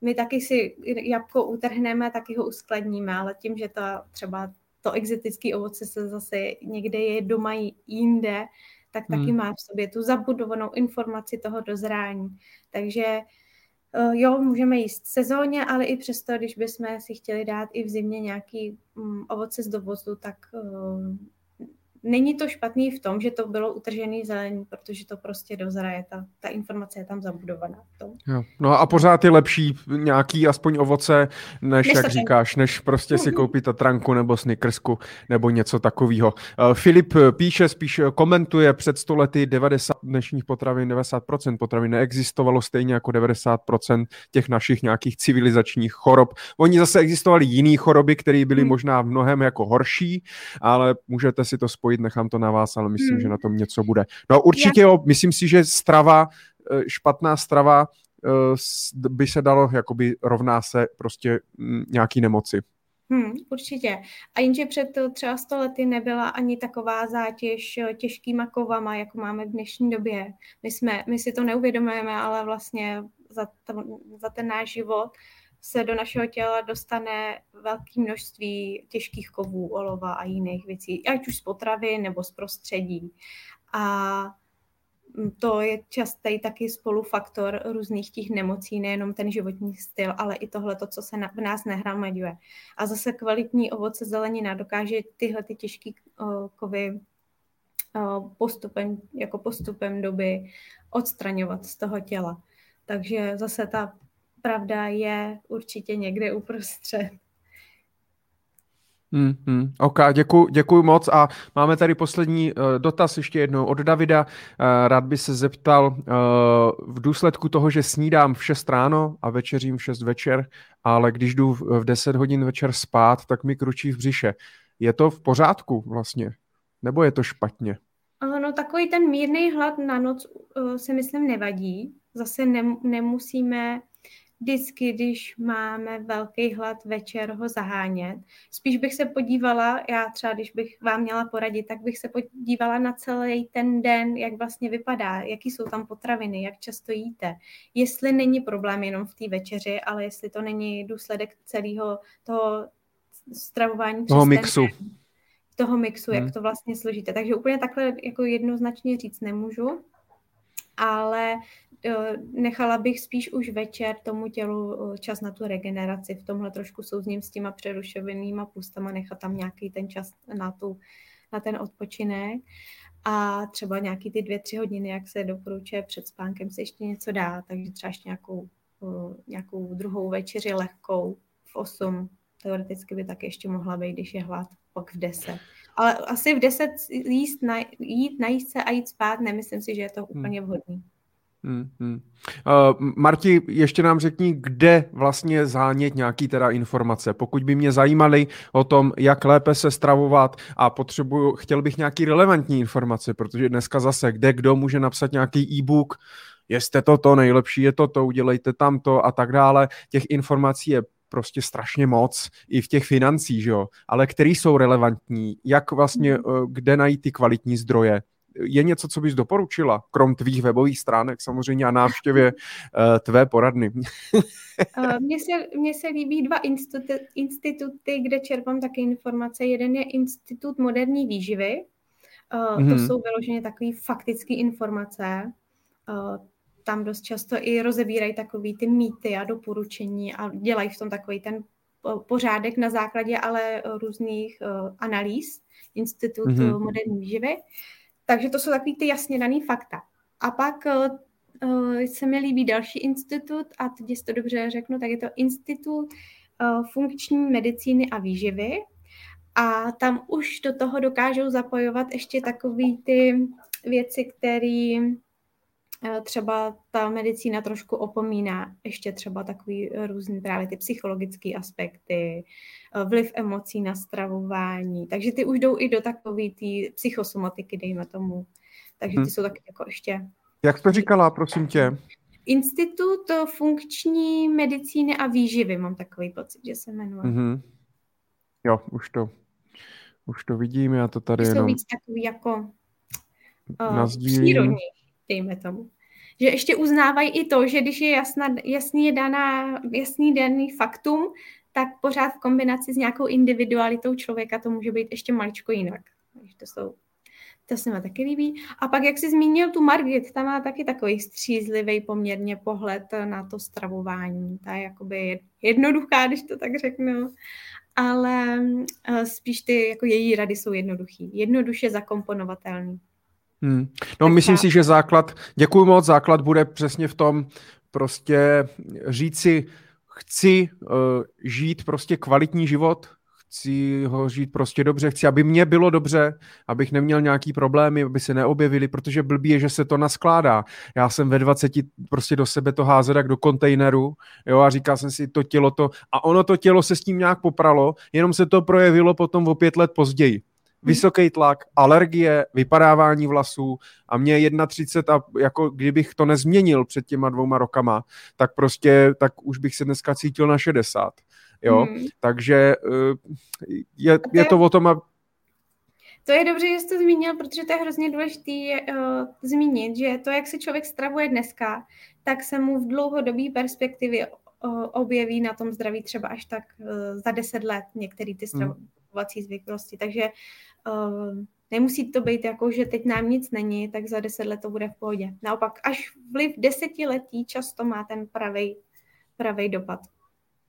My taky si jabko utrhneme, taky ho uskladníme, ale tím, že to třeba to exotické ovoce se zase někde je doma jinde, tak taky hmm. má v sobě tu zabudovanou informaci toho dozrání. Takže eh, jo, můžeme jíst sezóně, ale i přesto, když bychom si chtěli dát i v zimě nějaký mm, ovoce z dovozu, tak eh, není to špatný v tom, že to bylo utržený zelení, protože to prostě dozraje, ta, ta informace je tam zabudovaná. To. Jo. No a pořád je lepší nějaký aspoň ovoce, než, než jak říkáš, než prostě si koupit tatranku nebo snickersku nebo něco takového. Uh, Filip píše, spíš komentuje před stolety 90 dnešních potravin, 90% potravin neexistovalo stejně jako 90% těch našich nějakých civilizačních chorob. Oni zase existovaly jiné choroby, které byly hmm. možná v mnohem jako horší, ale můžete si to spojit spojit, nechám to na vás, ale myslím, hmm. že na tom něco bude. No určitě, jo, myslím si, že strava, eh, špatná strava eh, by se dalo, jakoby rovná se prostě mm, nějaký nemoci. Hmm, určitě. A jenže před třeba 100 lety nebyla ani taková zátěž eh, těžkýma kovama, jako máme v dnešní době. My, jsme, my si to neuvědomujeme, ale vlastně za, to, za ten náš život se do našeho těla dostane velké množství těžkých kovů, olova a jiných věcí, ať už z potravy nebo z prostředí. A to je častý taky spolufaktor různých těch nemocí, nejenom ten životní styl, ale i tohle, to, co se v nás nehromaduje. A zase kvalitní ovoce zelenina dokáže tyhle ty těžké kovy postupem, jako postupem doby odstraňovat z toho těla. Takže zase ta pravda je určitě někde uprostřed. Hmm, hmm. OK, děkuji, děkuji moc a máme tady poslední uh, dotaz ještě jednou od Davida. Uh, rád by se zeptal, uh, v důsledku toho, že snídám v 6 ráno a večeřím v 6 večer, ale když jdu v, v 10 hodin večer spát, tak mi kručí v břiše. Je to v pořádku vlastně? Nebo je to špatně? No takový ten mírný hlad na noc uh, si myslím nevadí. Zase ne, nemusíme vždycky, když máme velký hlad večer ho zahánět. Spíš bych se podívala, já třeba když bych vám měla poradit, tak bych se podívala na celý ten den, jak vlastně vypadá, jaký jsou tam potraviny, jak často jíte. Jestli není problém jenom v té večeři, ale jestli to není důsledek celého toho stravování. Toho mixu. Den toho mixu, hmm. jak to vlastně složíte. Takže úplně takhle jako jednoznačně říct nemůžu, ale eh, nechala bych spíš už večer tomu tělu eh, čas na tu regeneraci. V tomhle trošku souzním s těma přerušovenýma pustama, nechat tam nějaký ten čas na, tu, na ten odpočinek a třeba nějaký ty dvě, tři hodiny, jak se doporučuje před spánkem, se ještě něco dá, takže třeba ještě nějakou, eh, nějakou druhou večeři lehkou v 8, teoreticky by tak ještě mohla být, když je hlad, pak v 10. Ale asi v 10 jíst, na, jít, najíst se a jít spát, nemyslím si, že je to hmm. úplně vhodný. Hmm, hmm. Uh, Marti, ještě nám řekni, kde vlastně zánět nějaký teda informace. Pokud by mě zajímaly o tom, jak lépe se stravovat a potřebuju, chtěl bych nějaký relevantní informace, protože dneska zase, kde kdo může napsat nějaký e-book, jeste toto, nejlepší je toto, udělejte tamto a tak dále. Těch informací je prostě strašně moc i v těch financích, že jo, ale který jsou relevantní, jak vlastně, mhm. eh, kde najít ty kvalitní zdroje, je něco, co bys doporučila, krom tvých webových stránek samozřejmě a návštěvě uh, tvé poradny? Eh, mně se, mně se líbí dva instituty, instituty, kde čerpám také informace. Jeden je Institut moderní výživy. Uh, mm-hmm. To jsou vyloženě takové faktické informace. Uh, tam dost často i rozebírají takový ty mýty a doporučení a dělají v tom takový ten pořádek na základě ale různých uh, analýz Institutu mm-hmm. moderní výživy. Takže to jsou takový ty jasně daný fakta. A pak uh, se mi líbí další institut, a teď jestli to dobře řeknu, tak je to Institut funkční medicíny a výživy. A tam už do toho dokážou zapojovat ještě takové ty věci, které třeba ta medicína trošku opomíná ještě třeba takový různý právě ty psychologické aspekty, vliv emocí na stravování, takže ty už jdou i do takové té psychosomatiky, dejme tomu. Takže ty hmm. jsou taky jako ještě... Jak to říkala, prosím tě? Institut funkční medicíny a výživy, mám takový pocit, že se jmenuje. Mm-hmm. Jo, už to, už to vidím, já to tady Jsou jenom... víc takový jako uh, přírodní dejme tomu. Že ještě uznávají i to, že když je jasná, jasný, daná, jasný daný faktum, tak pořád v kombinaci s nějakou individualitou člověka to může být ještě maličko jinak. Takže to jsou to se mi taky líbí. A pak, jak jsi zmínil tu Margit, ta má taky takový střízlivý poměrně pohled na to stravování. Ta je jakoby jednoduchá, když to tak řeknu, ale eh, spíš ty jako její rady jsou jednoduchý. Jednoduše zakomponovatelný. Hmm. No, tak myslím já... si, že základ, děkuji moc, základ bude přesně v tom prostě říci, chci uh, žít prostě kvalitní život, chci ho žít prostě dobře, chci, aby mě bylo dobře, abych neměl nějaký problémy, aby se neobjevily, protože blbý je, že se to naskládá. Já jsem ve 20 prostě do sebe to házel jak do kontejneru, jo, a říkal jsem si to tělo to, a ono to tělo se s tím nějak popralo, jenom se to projevilo potom o pět let později vysoký tlak, alergie, vypadávání vlasů a mě 31 a jako kdybych to nezměnil před těma dvouma rokama, tak prostě, tak už bych se dneska cítil na 60. Jo, hmm. takže eh, je, je to o tom, to je dobře, že jsi to zmínil, protože to je hrozně důležité uh, zmínit, že to, jak se člověk stravuje dneska, tak se mu v dlouhodobé perspektivě uh, objeví na tom zdraví třeba až tak uh, za deset let některé ty hmm. Stravovací zvyklosti. Takže uh, nemusí to být jako, že teď nám nic není, tak za deset let to bude v pohodě. Naopak, až vliv desetiletí často má ten pravý pravý dopad.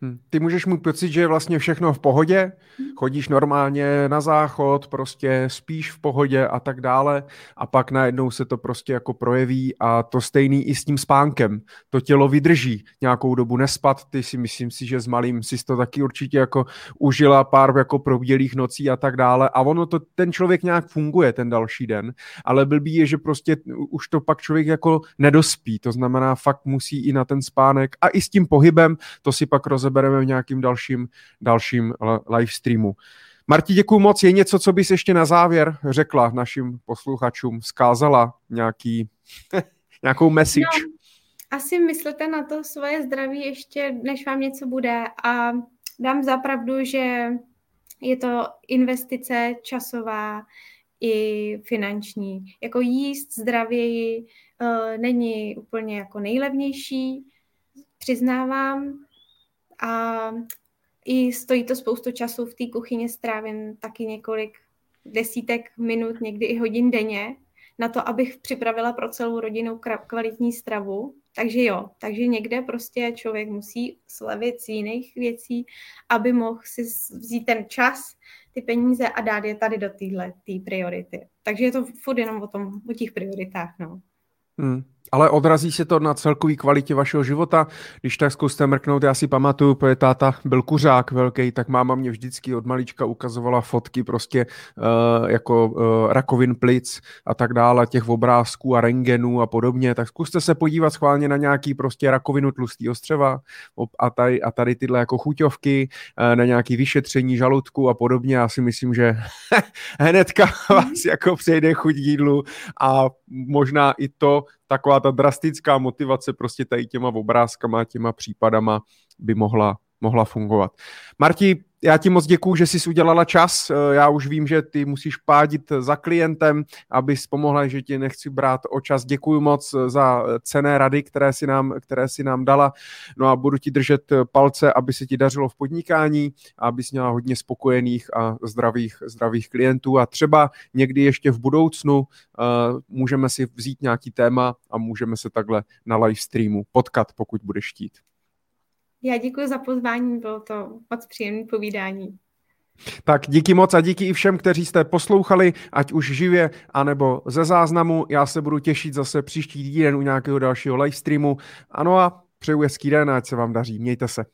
Hm. Ty můžeš mít pocit, že je vlastně všechno v pohodě, chodíš normálně na záchod, prostě spíš v pohodě a tak dále a pak najednou se to prostě jako projeví a to stejný i s tím spánkem. To tělo vydrží nějakou dobu nespat, ty si myslím si, že s malým si to taky určitě jako užila pár jako probělých nocí a tak dále a ono to, ten člověk nějak funguje ten další den, ale blbý je, že prostě už to pak člověk jako nedospí, to znamená fakt musí i na ten spánek a i s tím pohybem, to si pak roz rozebereme v nějakým dalším, dalším live streamu. Marti, děkuji moc. Je něco, co bys ještě na závěr řekla našim posluchačům, zkázala nějaký, nějakou message? No, asi myslete na to svoje zdraví ještě, než vám něco bude a dám zapravdu, že je to investice časová i finanční. Jako jíst zdravěji uh, není úplně jako nejlevnější, přiznávám, a i stojí to spoustu času v té kuchyni, strávím taky několik desítek minut, někdy i hodin denně na to, abych připravila pro celou rodinu kvalitní stravu. Takže jo, takže někde prostě člověk musí slevit z jiných věcí, aby mohl si vzít ten čas, ty peníze a dát je tady do téhle tý priority. Takže je to furt jenom o, tom, o těch prioritách. No. Hmm. Ale odrazí se to na celkový kvalitě vašeho života. Když tak zkuste mrknout, já si pamatuju, protože táta byl kuřák velký, tak máma mě vždycky od malička ukazovala fotky prostě uh, jako uh, rakovin plic a tak dále, těch obrázků a rengenů a podobně. Tak zkuste se podívat schválně na nějaký prostě rakovinu tlustého střeva a tady, a tady tyhle jako chuťovky, uh, na nějaký vyšetření žaludku a podobně. Já si myslím, že hnedka vás jako přejde chuť jídlu a možná i to, taková ta drastická motivace prostě tady těma obrázkama, těma případama by mohla, mohla fungovat. Marti, já ti moc děkuju, že jsi udělala čas. Eh, já už vím, že ty musíš pádit za klientem, abys pomohla, že ti nechci brát o čas. Děkuju moc za cené rady, které si nám, které si nám dala. No a budu ti držet palce, aby se ti dařilo v podnikání, abys měla hodně spokojených a zdravých, zdravých klientů a třeba někdy ještě v budoucnu uh, můžeme si vzít nějaký téma a můžeme se takhle na live streamu potkat, pokud budeš chtít. Já děkuji za pozvání, bylo to moc příjemné povídání. Tak díky moc a díky i všem, kteří jste poslouchali, ať už živě, anebo ze záznamu. Já se budu těšit zase příští týden u nějakého dalšího live streamu. Ano a přeju hezký den, ať se vám daří. Mějte se.